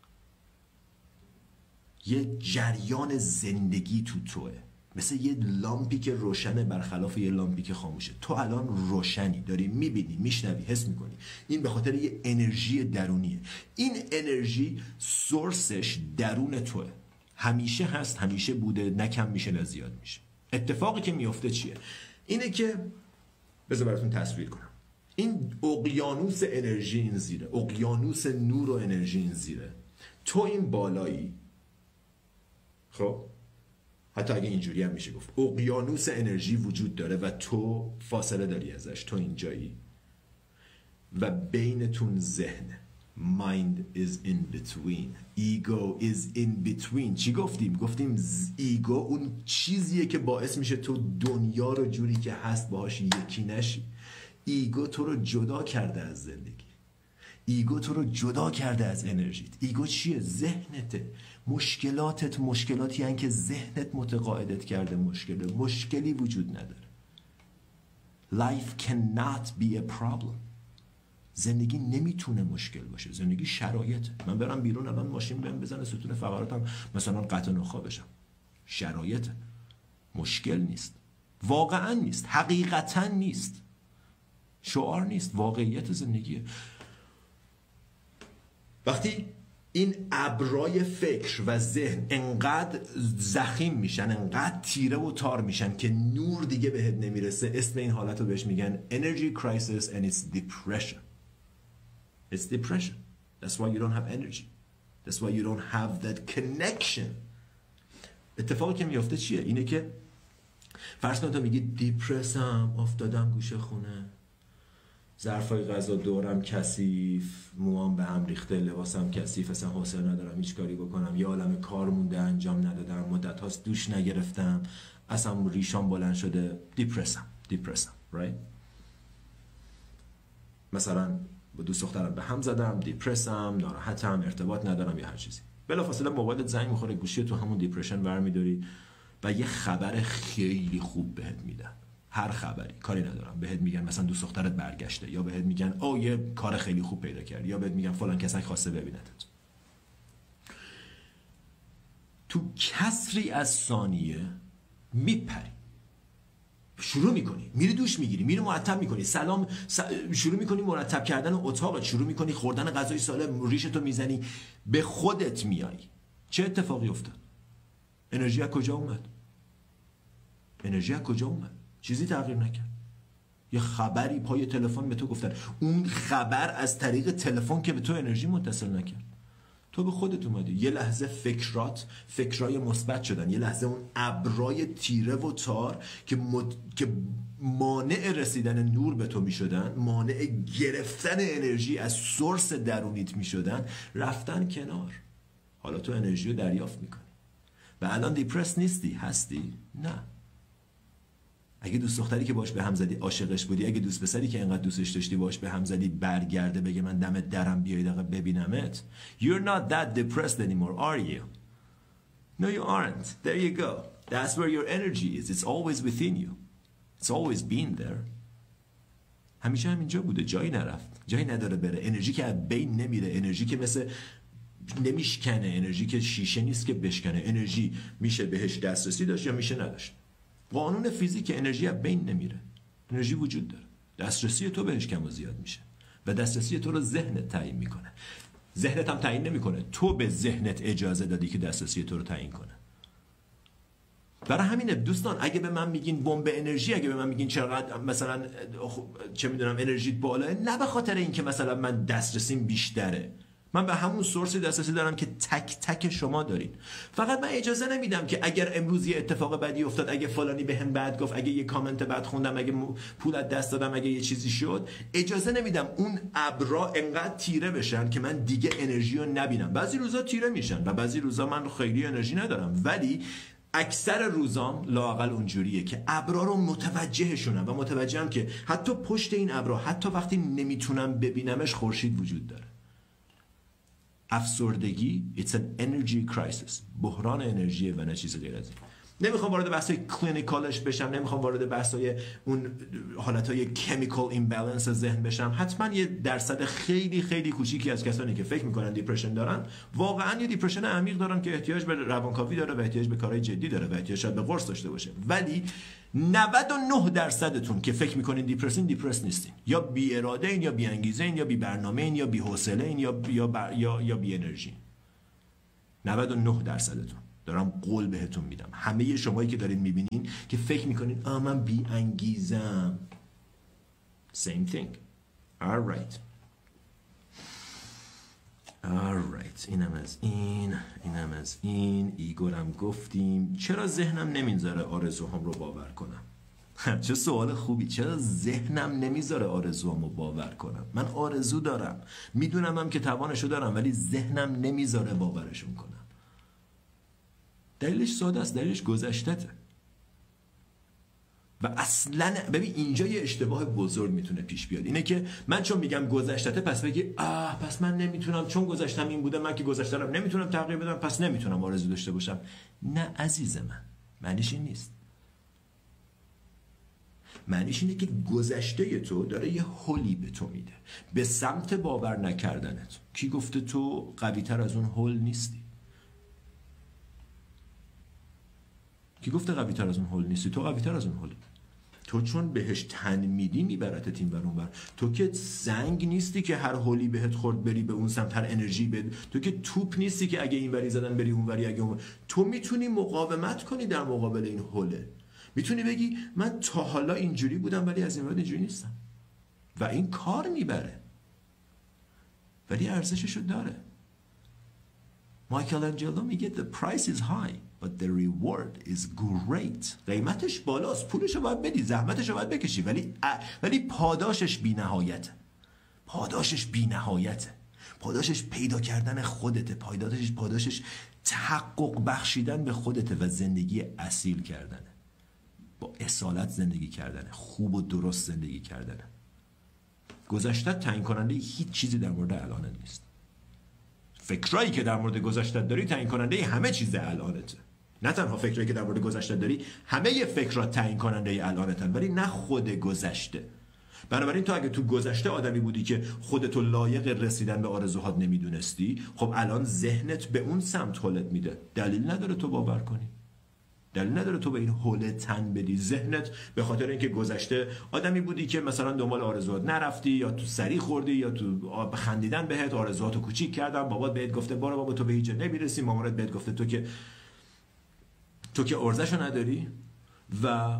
یه جریان زندگی تو توه. مثل یه لامپی که روشنه برخلاف یه لامپی که خاموشه. تو الان روشنی داری می‌بینی میشنوی حس می‌کنی. این به خاطر یه انرژی درونیه. این انرژی سورسش درون توه. همیشه هست همیشه بوده نکم میشه نه زیاد میشه. اتفاقی که میفته چیه؟ اینه که بذار براتون تصویر کنم. این اقیانوس انرژی این زیره. اقیانوس نور و انرژی این زیره. تو این بالایی خب؟ حتی اگه اینجوری هم میشه گفت. اقیانوس انرژی وجود داره و تو فاصله داری ازش. تو اینجایی. و بینتون ذهن. Mind is in between. Ego is in between. چی گفتیم؟ گفتیم ego اون چیزیه که باعث میشه تو دنیا رو جوری که هست باهاش یکی نشی. ego تو رو جدا کرده از زندگی. ego تو رو جدا کرده از انرژیت. ego چیه؟ ذهنته. مشکلاتت مشکلاتی هن که ذهنت متقاعدت کرده مشکله مشکلی وجود نداره. Life cannot be a problem. زندگی نمی‌تونه مشکل باشه. زندگی شرایط من برم بیرون الان ماشین بهم بزنه ستون فقراتم مثلا قطع نخا بشم. شرایط مشکل نیست. واقعا نیست. حقیقتا نیست. شعار نیست. واقعیت زندگیه. وقتی این ابرای فکر و ذهن انقدر زخیم میشن انقدر تیره و تار میشن که نور دیگه بهت نمی‌رسه. اسم این حالت رو بهش میگن energy crisis and it's depression. It's depression. That's why you don't have energy. That's why you don't have that connection. اتفاقی که میافته چیه؟ اینه که فرض کن تو میگی دیپرسم افتادم گوشه خونه. ظرفای غذا دورم کثیف موام به هم ریخته لباسم کثیف اصلا حوصله ندارم هیچ کاری بکنم. یه عالم کار مونده انجام ندادم مدت هاست دوش نگرفتم. اصلا ریشام بلند شده. دیپرسم دیپرسم right? مثلا با دوست دخترم به هم زدم دیپرسم ناراحتم ارتباط ندارم یا هر چیزی. بلافاصله موبایلت زنگ می‌خوره گوشی تو همون دیپرشن برمیداری و یه خبر خیلی خوب بهت میدن. هر خبری. کاری ندارم. بهت میگن مثلا دوست دخترت برگشته یا بهت میگن او یه کار خیلی خوب پیدا کرد یا بهت میگن فلان کسک خواسته ببینتت. تو کسری از ثانیه میپری. شروع می‌کنی. میری دوش می‌گیری. میری مرتب می‌کنی. سلام شروع می‌کنی مرتب کردن اتاق. شروع می‌کنی خوردن غذای سالم ریشتو می‌زنی. به خودت میای چه اتفاقی افتاد؟ انرژی از کجا اومد؟ انرژی از کجا اومد؟ چیزی تغییر نکرد. یه خبری پای تلفن به تو گفتن. اون خبر از طریق تلفن که به تو انرژی متصل نکرد. تو به خودت اومدی. یه لحظه فکرات فکرای مثبت شدن. یه لحظه اون ابرای تیره و تار که, که مانع رسیدن نور به تو می‌شدن مانع گرفتن انرژی از سورس درونیت می‌شدن رفتن کنار. حالا تو انرژی رو دریافت می‌کنی. و الان دیپرس نیستی؟ هستی؟ نه. اگه دوست دختری که باش به هم زدی عاشقش بودی اگه دوست پسری که انقدر دوستش داشتی باش به هم زدی برگرده بگه من دمت درم بیای دقیقه ببینمت. You're not that depressed anymore are you? No you aren't. There you go. That's where your energy is. It's always within you. It's always been there. همیشه همینجا بوده جایی نرفت. جایی نداره بره. انرژی که از بین نمیره. انرژی که مثل نمیشکنه. انرژی که شیشه نیست که بشکنه. انرژی میشه بهش دسترسی داشت یا میشه نداشت. قانون فیزیک انرژی از بین نمیره. انرژی وجود داره. دسترسی تو بهش کم و زیاد میشه و دسترسی تو رو ذهنت تعیین می‌کنه. ذهنت هم تعیین نمی‌کنه. تو به ذهنت اجازه دادی که دسترسی تو رو تعیین کنه. برای همینه دوستان اگه به من میگین بمب انرژی اگه به من میگین چقدر مثلا چه می‌دونم انرژیت بالاه نه به خاطر اینکه مثلا من دسترسیم بیشتره. من به همون سورس دسترسی دارم که تک تک شما دارین. فقط من اجازه نمیدم که اگر امروز یه اتفاق بدی افتاد اگه فلانی به هم بد گفت اگه یه کامنت بد خوندم اگه پول از دست دادم اگه یه چیزی شد اجازه نمیدم اون ابرا انقدر تیره بشن که من دیگه انرژی رو نبینم. بعضی روزا تیره میشن و بعضی روزا من خیلی انرژی ندارم. ولی اکثر روزام لاقل اونجوریه که ابرا رو متوجهشونم و متوجهم که حتی پشت این ابرا حتی وقتی نمی‌تونم ببینمش خورشید وجود داره. افسردگی it's an energy crisis. بحران انرژی و نه چیز غیر از این. نمی‌خوام وارد بحث کلینیکالش بشم نمی‌خوام وارد بحث اون حالت های chemical imbalance ذهن بشم. حتما یه درصد خیلی خیلی کوچیکی از کسانی که فکر می‌کنن depression دارن واقعا یه depression عمیق دارن که احتیاج به روانکاوی داره و احتیاج به کارهای جدی داره و احتیاج شاید به قرص داشته باشه. ولی 99 درصدتون که فکر می‌کنین depressed ین depressed نیستین. یا بی اراده این یا بی انگیزه این یا بی برنامه این یا بی حوصله این یا یا یا, یا بی انرژی 99 درصدتون. دارم قول بهتون میدم. همه شمایی که دارین می‌بینین که فکر می‌کنین آ من بی انگیزم same thing. Alright alright اینم از این اینم از این. ایگورم گفتیم. چرا ذهنم نمی‌ذاره آرزوهام رو باور کنم؟ چه سوال خوبی. چرا ذهنم نمی‌ذاره آرزوهام رو باور کنم؟ من آرزو دارم. می‌دونم هم که توانشو دارم ولی ذهنم نمی‌ذاره باورشون کنم. دلیلش ساده است دلیلش گذشتته. و اصلا ببین اینجا یه اشتباه بزرگ می‌تونه پیش بیاد. اینه که من چون میگم گذشتته پس بگی آه پس من نمی‌تونم چون گذشتم این بوده من که گذشتم نمی‌تونم تغییر بدم پس نمی‌تونم آرزو داشته باشم. نه عزیز من معنیش این نیست. معنیش اینه که گذشته تو داره یه هولی به تو میده. به سمت باور نکردنت. کی گفته تو قوی تر از اون هول نیستی؟ کی گفته قوی تر از اون هول نیستی؟ تو قوی تر از اون هولی تو چون بهش تن میدی میبرت تیم بر اونور تو که سنگ نیستی که هر هولی بهت خورد بری به اون سمت هر انرژی بد تو که توپ نیستی که اگه این وری زدن بری اون وری اگه اون تو می‌تونی مقاومت کنی در مقابل این هوله می‌تونی بگی من تا حالا اینجوری بودم ولی از این بعد اینجوری نیستم. و این کار می‌بره. ولی ارزششو داره. مایکل انجلو میگه the price is high. But the reward is great. قیمتش بالاست. پولش رو باید بدی زحمتش رو باید بکشی. ولی ولی پاداشش بی نهایته پاداشش بی نهایته پاداشش پیدا کردن خودته. پاداشش پاداشش تحقق بخشیدن به خودته و زندگی اصیل کردنه با اصالت زندگی کردنه خوب و درست زندگی کردنه گذشته تعیین کننده هیچ چیزی در مورد الانت نیست. فکرایی که در مورد گذشته داری تعیین کننده همه چیز الانته. نه تنها فکرایی که در مورد گذشته داری همه فکرات تعیین کننده الانتن ولی نه خود گذشته. بنابراین تو اگه تو گذشته آدمی بودی که خودتو لایق رسیدن به آرزوهات نمی‌دونستی خب الان ذهنت به اون سمت حالت میده. دلیل نداره تو باور کنی. دلیل نداره تو به این حوله تن بدی. ذهنت به خاطر اینکه گذشته آدمی بودی که مثلا دنبال آرزوات نرفتی یا تو سری خوردی یا تو خندیدن بهت آرزوهاتو کوچیک کردن بابات بهت گفته بارو بابا تو به هیچ نمی‌رسی مامانت بهت گفته تو که تو که ارزشو نداری و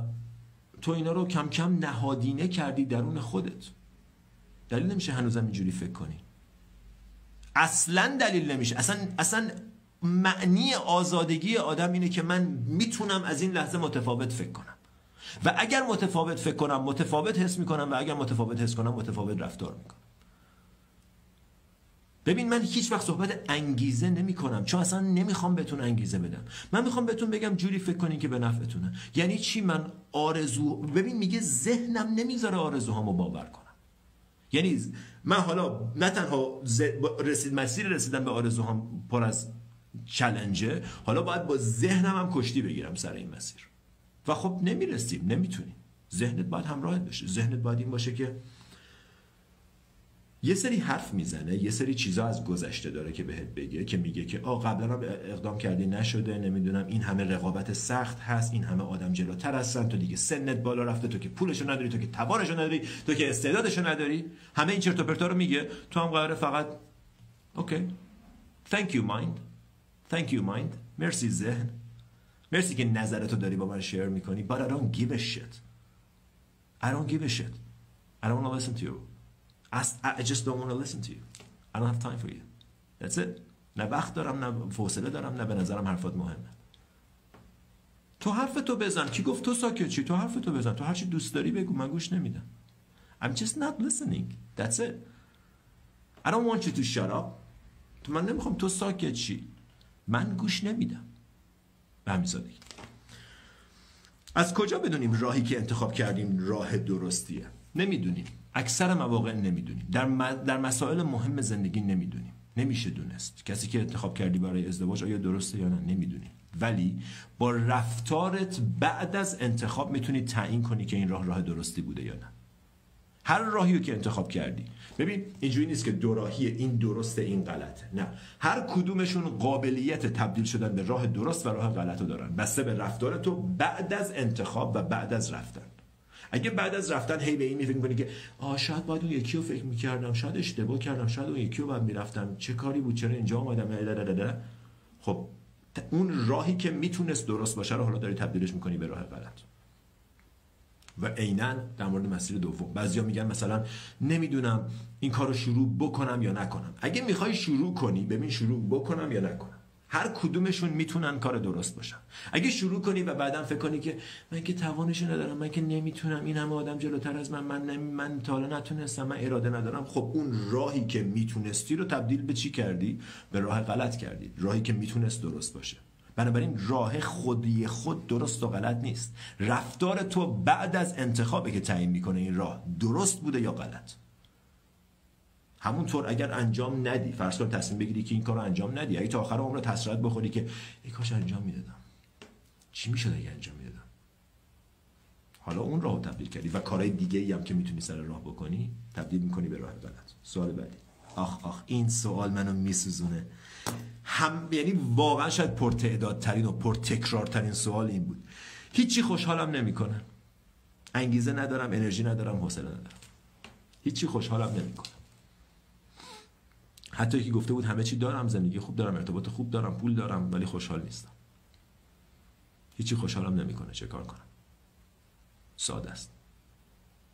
تو اینا رو کم کم نهادینه کردی درون خودت. دلیل نمیشه هنوزم اینجوری فکر کنی. اصلا دلیل نمیشه. اصلا اصلا معنی آزادگی آدم اینه که من می‌تونم از این لحظه متفاوت فکر کنم. و اگر متفاوت فکر کنم متفاوت حس می‌کنم و اگر متفاوت حس کنم متفاوت رفتار می‌کنم. ببین من هیچ وقت صحبت انگیزه نمی کنم چون اصلا نمی‌خوام بهتون انگیزه بدم. من می‌خوام بهتون بگم جوری فکر کنین که به نفعتونه. یعنی چی؟ من آرزو ببین میگه ذهنم نمی‌ذاره آرزوهامو باور کنم. یعنی من حالا نه تنها رسید مسیر رسیدن به آرزوهام پر از چلنجه حالا باید با ذهنم هم کشتی بگیرم سر این مسیر. و خب نمی‌رسیم نمی‌تونیم. ذهنت باید همراهت بشه. ذهنت باید این باشه که یه سری حرف می‌زنه یه سری چیزا از گذشته داره که بهت بگه که میگه که آ قبلا هم اقدام کردی نشده نمی‌دونم این همه رقابت سخت هست این همه آدم جلوتر هستن تو دیگه سنت بالا رفته تو که پولشو نداری تو که توانشو نداری تو که استعدادشو نداری. همه این چرت و پرتا رو میگه. تو هم قراره فقط اوکی thank you mind. Thank you mind. مرسی ذهن. مرسی که نظرتو داری با من شیر می‌کنی. But I don't give a shit. I don't give a shit. I don't listen to you. I just don't want to listen to you. I don't have time for you. That's it. نه وقت دارم نه فاصله دارم نه به نظرم حرفات مهمه. تو حرف تو بزن. کی گفت تو ساکت چی تو حرف تو بزن. تو هر چی دوست داری بگو من گوش نمیدم. I'm just not listening. That's it. I don't want you to shut up. تو من نمی‌خوام تو ساکت چی من گوش نمیدم. به همین سادگی. از کجا بدونیم راهی که انتخاب کردیم راه درستیه؟ نمی‌دونیم. اکثر مواقع نمی‌دونیم. در, در مسائل مهم زندگی نمی‌دونیم. نمیشه دونست. کسی که انتخاب کردی برای ازدواج آیا درسته یا نه؟ نمی‌دونیم. ولی با رفتارت بعد از انتخاب می‌تونی تعیین کنی که این راه راه درستی بوده یا نه. هر راهی رو که انتخاب کردی. ببین اینجوری نیست که دو راهی این درسته این غلطه. نه. هر کدومشون قابلیت تبدیل شدن به راه درست و راه غلط رو دارن. بسته به رفتار تو بعد از انتخاب و بعد از رفتن. اگه بعد از رفتن هی به این فکر کنی که آ شاید باید اون یکی رو فکر می‌کردم شاید اشتباه کردم شاید اون یکی رو باید می‌رفتم. چه کاری بود؟ چرا اینجا اومدم؟ خب اون راهی که می‌تونست درست باشه رو حالا داری تبدیلش می‌کنی به راه غلط. و عینا در مورد مسیر دوم. بعضیا میگن مثلا نمی‌دونم این کار رو شروع بکنم یا نکنم. اگه می‌خوای شروع کنی ببین شروع بکنم یا نکنم. هر کدومشون می‌تونن کار درست باشن. اگه شروع کنی و بعدا فکر کنی که من که توانش ندارم من که نمی‌تونم این همه آدم جلوتر از من من من تا حالا نتونستم من اراده ندارم. خب اون راهی که می‌تونستی رو تبدیل به چی کردی؟ به راه غلط کردی. راهی که می‌تونست درست باشه. بنابراین راه خودی خود درست و غلط نیست. رفتار تو بعد از انتخابه که تعیین می‌کنه این راه درست بوده یا غلط. همونطور اگر انجام ندی فرض کن تصمیم بگیری که این کار رو انجام ندی اگه تا آخر عمر تسلیت بخوری که ای کاش انجام می‌دادم. چی می‌شد اگه انجام می‌دادم؟ حالا اون راهو تبدیل کردی و کارهای دیگه ای هم که می‌تونی سر راه بکنی تبدیل می‌کنی به راه غلط سوال بعدی. آخ آخ این سوال منو میسوزونه. هم یعنی واقعا شاید پرتعدادترین و پرتکرارترین سوال این بود. هیچی خوشحالم نمی‌کنه. انگیزه ندارم انرژی ندارم حوصله ندارم. هیچی خوشحالم نمی‌کنه. حتی یکی گفته بود همه چی دارم زندگی خوب دارم ارتباط خوب دارم پول دارم ولی خوشحال نیستم. هیچی خوشحالم نمی‌کنه چه کار کنم. ساده است.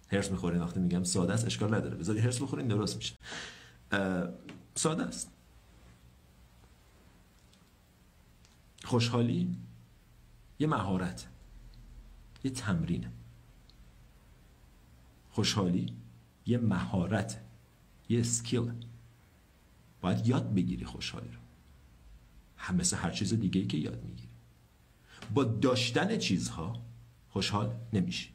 هرس می‌خورین وقتی میگم ساده است اشکال نداره. بذاری هرس بخورین درست میشه. ساده است. خوشحالی یه مهارت یه تمرینه. خوشحالی یه مهارت یه اسکیل باید یاد بگیری خوشحالی رو. هم مثل هر چیز دیگه ای که یاد می‌گیری. با داشتن چیزها خوشحال نمیشی.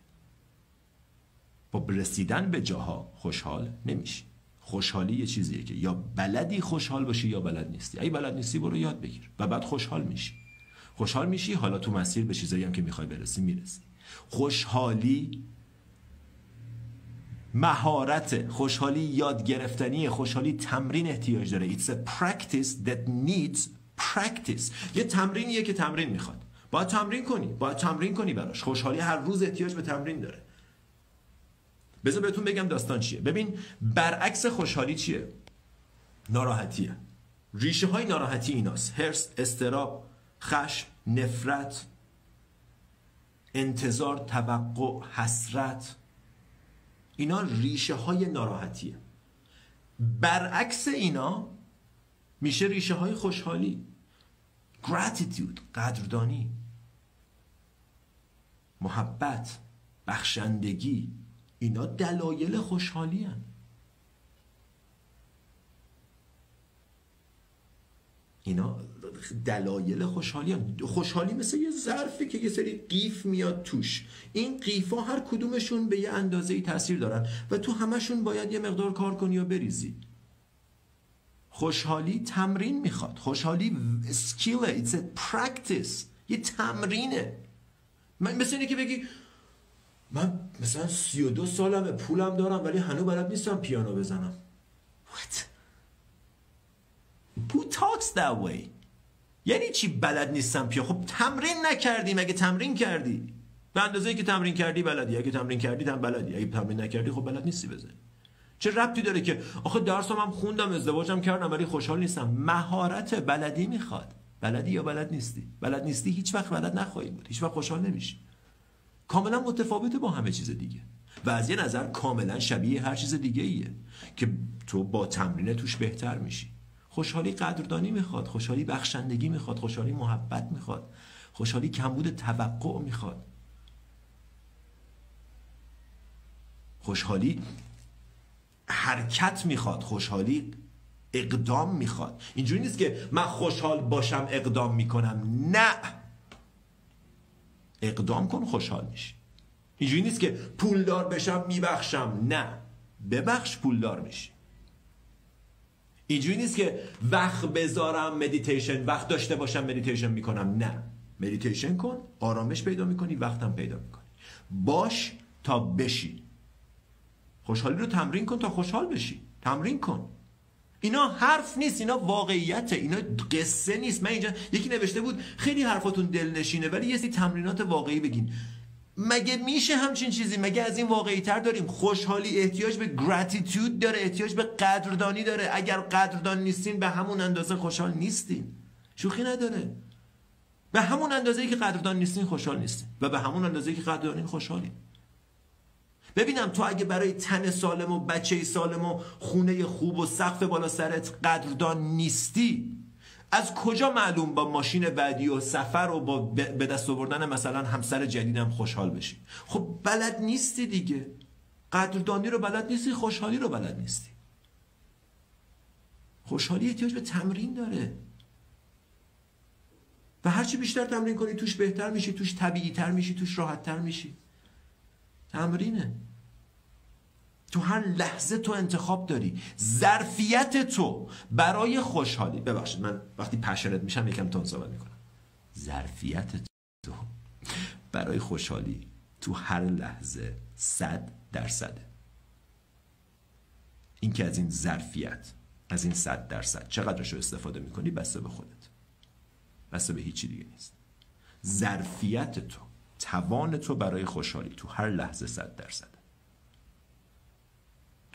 با رسیدن به جاها خوشحال نمیشی. خوشحالی یه چیزیه که یا بلدی خوشحال باشی یا بلد نیستی. اگه بلد نیستی برو یاد بگیر و بعد خوشحال میشی. خوشحال میشی حالا تو مسیر به چیزایی هم که می‌خوای برسی می‌رسی. خوشحالی مهارت خوشحالی یاد گرفتنی خوشحالی تمرین احتیاج داره. It's a practice that needs practice. یه تمرینیه که تمرین می‌خواد. باید تمرین کنی باید تمرین کنی براش. خوشحالی هر روز احتیاج به تمرین داره. بذار بهتون بگم داستان چیه. ببین برعکس خوشحالی چیه؟ ناراحتیه. ریشه های ناراحتی ایناست. هرس استراب خشم نفرت انتظار توقع حسرت. اینا ریشه های ناراحتیه. برعکس اینا میشه ریشه های خوشحالی. Gratitude قدردانی. محبت بخشندگی. اینا دلایل خوشحالی هن. اینا دلایل خوشحالی هم. خوشحالی مثل یه ظرفی که یه سری قیف میاد توش. این قیف ها هر کدومشون به یه اندازه ای تاثیر دارن و تو همشون باید یه مقدار کار کنی و بریزی. خوشحالی تمرین می‌خواد. خوشحالی سکیله it's a practice. یه تمرینه. مثل اینه که بگی من مثلا سی و دو سالمه پولم دارم ولی هنو بلد نیستم پیانو بزنم. What? Who talks that way? یعنی چی بلد نیستم پیا خب تمرین نکردی مگه تمرین کردی به اندازه که تمرین کردی بلدی. اگه تمرین کردی هم بلدی. اگه تمرین نکردی خب بلد نیستی بزنی. چه ربطی داره که؟ آخه درسم هم خوندم ازدواجم کردم ولی خوشحال نیستم. مهارت بلدی می‌خواد. بلدی یا بلد نیستی؟ بلد نیستی هیچ وقت بلد نخواهی بود. هیچ وقت خوشحال نمیشی. کاملا متفاوته با همه چیز دیگه. و از یه نظر کاملا شبیه هر چیز دیگه ایه که تو با تمرین توش بهتر میشی. خوشحالی قدردانی می‌خواد خوشحالی بخشندگی می‌خواد خوشحالی محبت می‌خواد خوشحالی کمبود توقع می‌خواد. خوشحالی حرکت می‌خواد خوشحالی اقدام می‌خواد. اینجوری نیست که من خوشحال باشم اقدام می‌کنم. نه. اقدام کن خوشحال میشی. اینجوری نیست که پولدار بشم میبخشم. نه. ببخش پولدار میشی. اینجوری نیست که وقت بذارم مدیتیشن وقت داشته باشم مدیتیشن می‌کنم. نه. مدیتیشن کن آرامش پیدا می‌کنی وقتم پیدا می‌کنی. باش تا بشی. خوشحالی رو تمرین کن تا خوشحال بشی. تمرین کن. اینا حرف نیست اینا واقعیته. اینا قصه نیست. من اینجا یکی نوشته بود خیلی حرفاتون دلنشینه ولی یه سری تمرینات واقعی بگین. مگه میشه همچین چیزی؟ مگه از این واقعی تر داریم؟ خوشحالی احتیاج به گراتیتود داره احتیاج به قدردانی داره. اگر قدردان نیستین به همون اندازه خوشحال نیستین. شوخی نداره. به همون اندازه که قدردان نیستین خوشحال نیستین. و به همون اندازه که قدردانین خوشحالین. ببینم تو اگه برای تن سالم و بچه سالم و خونه خوب و سقف بالا سرت قدردان نیستی از کجا معلوم با ماشین بعدی و سفر و با به دست آوردن مثلا همسر جدیدم خوشحال بشی؟ خب بلد نیستی دیگه. قدردانی رو بلد نیستی خوشحالی رو بلد نیستی. خوشحالی احتیاج به تمرین داره. و هرچی بیشتر تمرین کنی توش بهتر میشی توش طبیعی تر میشی توش راحت تر میشی. تمرینه. تو هر لحظه تو انتخاب داری. ظرفیت تو برای خوشحالی. ببخشید من وقتی پشرت میشم یکم تون صحبت می‌کنم. ظرفیت تو برای خوشحالی تو هر لحظه صد درصده. این که از این ظرفیت از این صد درصد چقدرش رو استفاده می‌کنی؟ بسته به خودت. بسته به هیچی دیگه نیست. ظرفیت تو توان تو برای خوشحالی تو هر لحظه صد درصد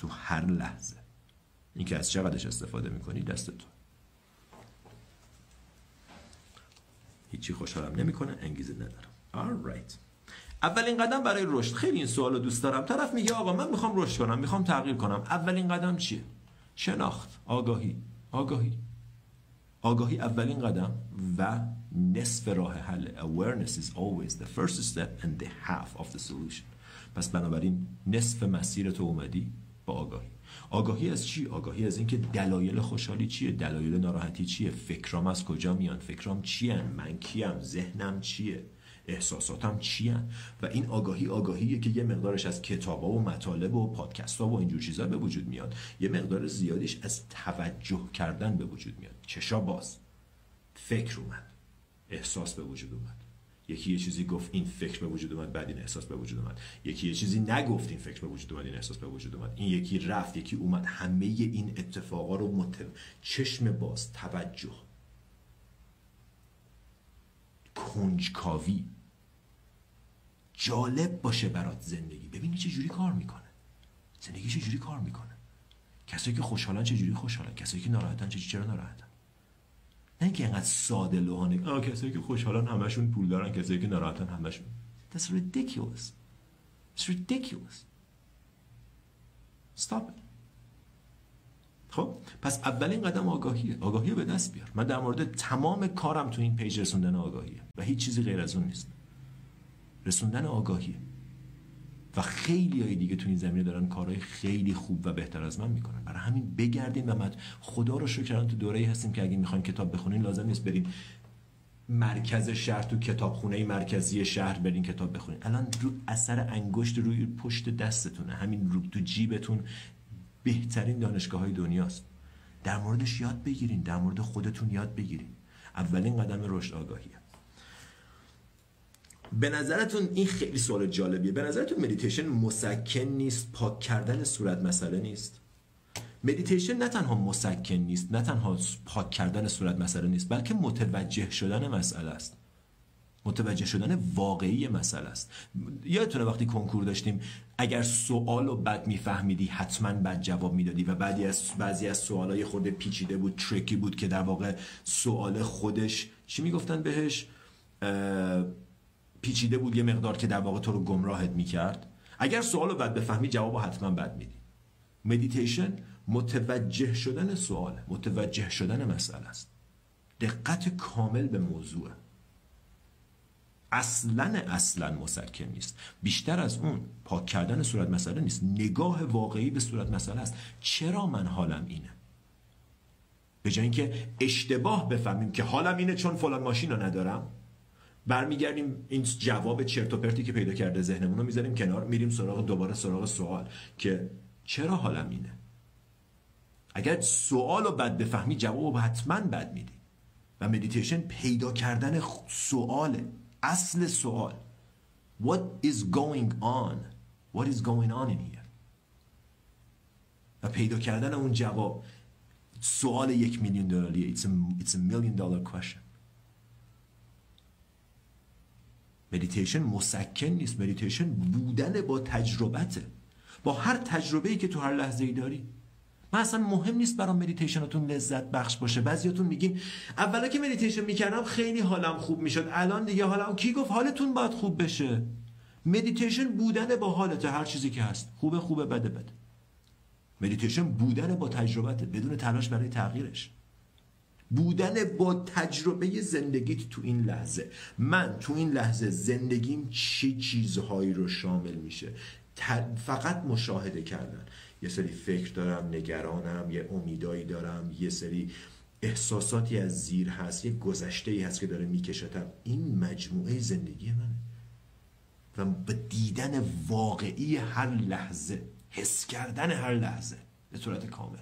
تو هر لحظه. این که از چقدرش استفاده می‌کنی دست تو. هیچی خوشحالم نمی‌کنه انگیزه ندارم. Alright اولین قدم برای رشد. خیلی این سوالو دوست دارم. طرف میگه آقا من می‌خوام رشد کنم می‌خوام تغییر کنم. اولین قدم چیه؟ شناخت. آگاهی. آگاهی. آگاهی اولین قدم و نصف راه حل. Awareness is always the first step and the half of the solution. پس بنابراین نصف مسیر تو اومدی. با آگاهی. آگاهی از چی؟ آگاهی از اینکه دلایل خوشحالی چیه؟ دلایل ناراحتی چیه؟ فکرام از کجا میان؟ فکرام چیه من کیم؟ ذهنم چیه؟ احساساتم چیه و این آگاهی آگاهیه که یه مقدارش از کتابا و مطالب و پادکست ها و اینجور چیزا به وجود میاد. یه مقدار زیادیش از توجه کردن به وجود میاد. چشا باز؟ فکر اومد. احساس به وجود اومد. یکی یه چیزی گفت این فکر به وجود اومد بعد این احساس به وجود اومد. یکی یه چیزی نگفت این فکر به وجود اومد این احساس به وجود اومد. این یکی رفت یکی اومد. همه این اتفاقا رو مت... چشم باز توجه. کنجکاوی. جالب باشه برات زندگی. ببینی چه جوری کار می‌کنه. زندگی چه جوری کار می‌کنه. کسایی که خوشحالن چه جوری خوشحالن؟ کسایی که ناراحتن چه چرا ناراحتن؟ نه اینکه اینقدر ساده لوحانه آه کسایی که خوشحالن همشون پول دارن کسایی که ناراحتن همشون That's ridiculous. It's ridiculous. Stop it. خب پس اولین قدم آگاهیه. آگاهی به دست بیار. من در مورد تمام کارم تو این پیج رسوندن آگاهیه. و هیچ چیزی غیر از اون نیست. رسوندن آگاهیه. و خیلی های دیگه تو این زمینه دارن کارهای خیلی خوب و بهتر از من می‌کنن. برای همین بگردیم و مد خدا رو شکر تو دوره هستیم که اگه می‌خواین کتاب بخونین لازم نیست بریم مرکز شهر تو کتابخونه مرکزی شهر برین کتاب بخونین. الان رو اثر انگشت روی پشت دستتونه. همین رو تو جیبتون بهترین دانشگاه های دنیاست. در موردش یاد بگیرین در مورد خودتون یاد بگیرین. اولین قدم رشد آگاهیه. به نظرتون این خیلی سوال جالبیه. به نظرتون مدیتیشن مسکن نیست پاک کردن صورت مسئله نیست؟ مدیتیشن نه تنها مسکن نیست نه تنها پاک کردن صورت مسئله نیست بلکه متوجه شدن مسئله است. متوجه شدن واقعی مسئله است. یادتونه وقتی کنکور داشتیم اگر سوال رو بد میفهمیدی حتما بد جواب می‌دادی و بعدی از بعضی از سوالای خود پیچیده بود tricky بود که در واقع سوال خودش چی می‌گفتن بهش؟ پیچیده بود یه مقدار که در واقع تو رو گمراهت می‌کرد. اگر سوال رو بد بفهمی جواب حتما بد میدی. مدیتیشن متوجه شدن سوال متوجه شدن مسئله است. دقت کامل به موضوع. اصلا اصلا مسکن نیست. بیشتر از اون پاک کردن صورت مسئله نیست. نگاه واقعی به صورت مسئله است. چرا من حالم اینه؟ به جای اینکه اشتباه بفهمیم که حالم اینه چون فلان ماشین رو ندارم. برمیگردیم این جواب چرت و پرتی که پیدا کرده ذهنمون رو می‌ذاریم کنار میریم سراغ دوباره سراغ سوال که چرا حالم اینه؟ اگر سوال رو بد بفهمی جواب حتما بد میدی. و مدیتیشن پیدا کردن سواله اصل سوال. What is going on? What is going on in here? و پیدا کردن اون جواب سوال یک میلیون دلاریه. It's a, it's a million dollar question. مدیتیشن مسکن نیست. مدیتیشن بودن با تجربته. با هر تجربه ای که تو هر لحظه ای داری. من اصلا مهم نیست برام مدیتیشنتون لذت بخش باشه. بعضیاتون میگین اولا که مدیتیشن می‌کردم خیلی حالم خوب می‌شد. الان دیگه حالم کی گفت؟ حالتون باید خوب بشه. مدیتیشن بودن با حالت هر چیزی که هست. خوبه خوبه بده بده. مدیتیشن بودن با تجربته. بدون تلاش برای تغییرش. بودن با تجربه زندگیت تو این لحظه. من تو این لحظه زندگیم چه چیزهایی رو شامل میشه؟ فقط مشاهده کردن. یه سری فکر دارم نگرانم یه امیدایی دارم یه سری احساساتی از زیر هست یه گذشته ای هست که داره میکشتم این مجموعه زندگی منه. و به دیدن واقعی هر لحظه حس کردن هر لحظه به صورت کامل.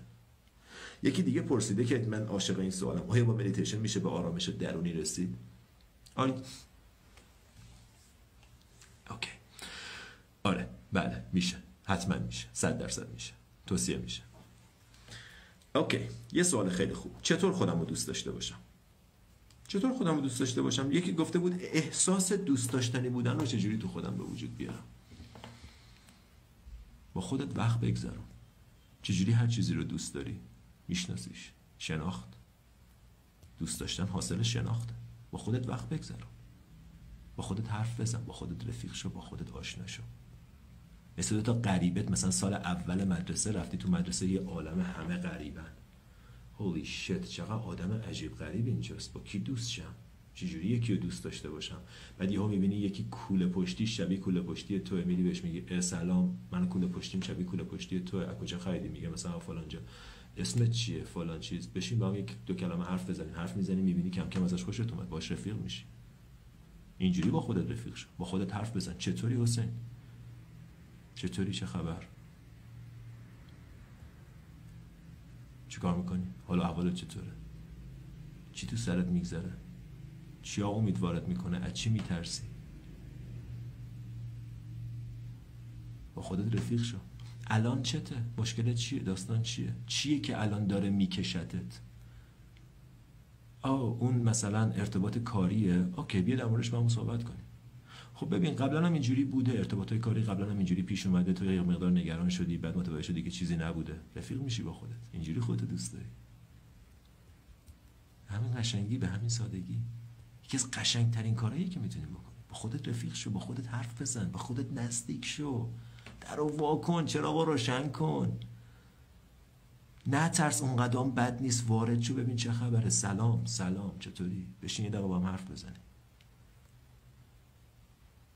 یکی دیگه پرسیده که من عاشق این سوالم. آیا با مدیتیشن میشه به آرامش درونی رسید؟ آره اوکی. آره بله میشه. حتما میشه. صد درصد میشه. توصیه میشه. اوکی. یه سوال خیلی خوب. چطور خودم رو دوست داشته باشم؟ چطور خودم رو دوست داشته باشم؟ یکی گفته بود احساس دوست داشتنی بودن رو چجوری تو خودم به وجود بیارم؟ با خودت وقت بگذرون. چجوری هر چیزی رو دوست داری؟ میشناسیش. شناخت. دوست داشتن حاصل شناخته. با خودت وقت بگذرون با خودت حرف بزن. با خودت رفیق شو. با خودت آشنا شو. مثل تا غریبت مثلا سال اول مدرسه رفتی تو مدرسه یه عالم همه غریبن. هولی شت چقدر آدم عجیب غریب اینجاست. با کی دوست شم؟ چجوری یکی رو دوست داشته باشم؟ بعد یهو می‌بینی یکی کوله پشتی شبیه کوله پشتی تو. میری بهش میگی سلام. من کوله پشتیم شبیه کوله پشتی تو. از کجا خریدی؟ میگه مثلا فلان جا. اسمت چیه فلان چیز؟ بشین با هم یک دو کلمه حرف بزنین. حرف می‌زنی می‌بینی کم کم ازش خوشت اومد. باش رفیق میشی. اینجوری با خودت رفیق شو. با خودت حرف بزن. چطوری حسین؟ چطوری؟ چه خبر؟ چیکار می‌کنی؟ حالا احوالت چطوره؟ چی تو سرت میگذره؟ چیا امیدوارت می‌کنه؟ از چی میترسی؟ با خودت رفیق شو. الان چته؟ مشکلت چیه؟ داستان چیه؟ چیه که الان داره میکشتت؟ آه اون مثلا ارتباط کاریه. اوکی بیا در موردش با صحبت کنیم. خب ببین قبلا هم اینجوری بوده. ارتباط کاری قبلا هم اینجوری پیش اومده. تو یه مقدار نگران شدی بعد متوجه شدی که چیزی نبوده. رفیق میشی با خودت. اینجوری خودت دوست داری. همین قشنگی به همین سادگی. یکی از قشنگترین کارهایی که می‌تونی بکنی با خودت رفیق شو با خودت حرف بزن با خودت نزدیک شو. در وا کن چراغ روشن کن. نه ترس اون قدم بد نیست. وارد شو ببین چه خبره. سلام سلام. چطوری؟ بشین یه با هم حرف بزنیم.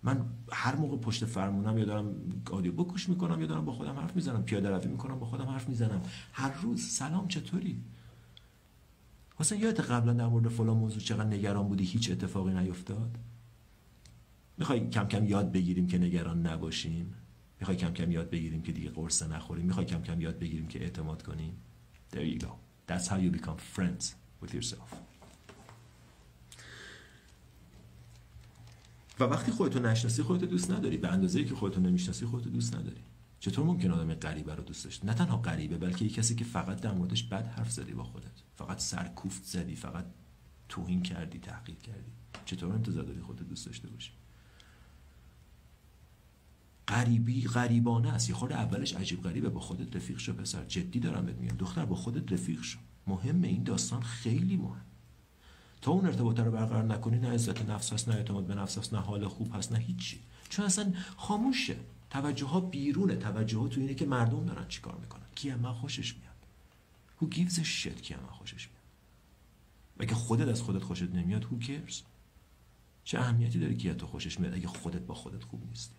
من هر موقع پشت فرمونم یا دارم آدیو بک گوش می‌کنم یا دارم با خودم حرف می‌زنم. پیاده روی می‌کنم با خودم حرف می‌زنم. هر روز. سلام چطوری؟ حسین یادت قبلا در مورد فلان موضوع چقدر نگران بودی؟ هیچ اتفاقی نیفتاد؟ می‌خوای کم کم یاد بگیریم که نگران نباشیم؟ می‌خوای کم کم یاد بگیریم که دیگه قرصه نخوریم. می‌خوای کم کم یاد بگیریم که اعتماد کنیم. There you go. That's how you become friends with yourself. و وقتی خودتو نشناسی خودتو دوست نداری. به اندازه که خودتو نمی‌شناسی خودتو دوست نداری. چطور ممکن آدم غریبه رو دوست داشت؟ نه تنها غریبه بلکه یه کسی که فقط در موردش بد حرف زدی با خودت. فقط سرکوفت زدی فقط توهین کردی تحقیر کردی. چطور انتظار داری خودت دوست داشته باشی؟ غریبی غریبانه است. یه خورده اولش عجیب غریبه. با خودت رفیق شو پسر. جدی دارم بهت میگم. دختر با خودت رفیق شو. مهم این داستان خیلی مهم. تا اون ارتباط رو برقرار نکنی نه عزت نفس هست نه اعتماد به نفس هست نه حال خوب هست نه هیچی. چون اصلا خاموشه. توجه ها بیرونه. توجه ها تو اینه که مردم دارن چیکار می‌کنن. کی من خوشش میاد. Who gives a shit کی من خوشش میاد. اگه خودت از خودت خوشت نمیاد who cares چه اهمیتی داره کی تو خوشش میاد اگه خودت با خودت خوب نیستی؟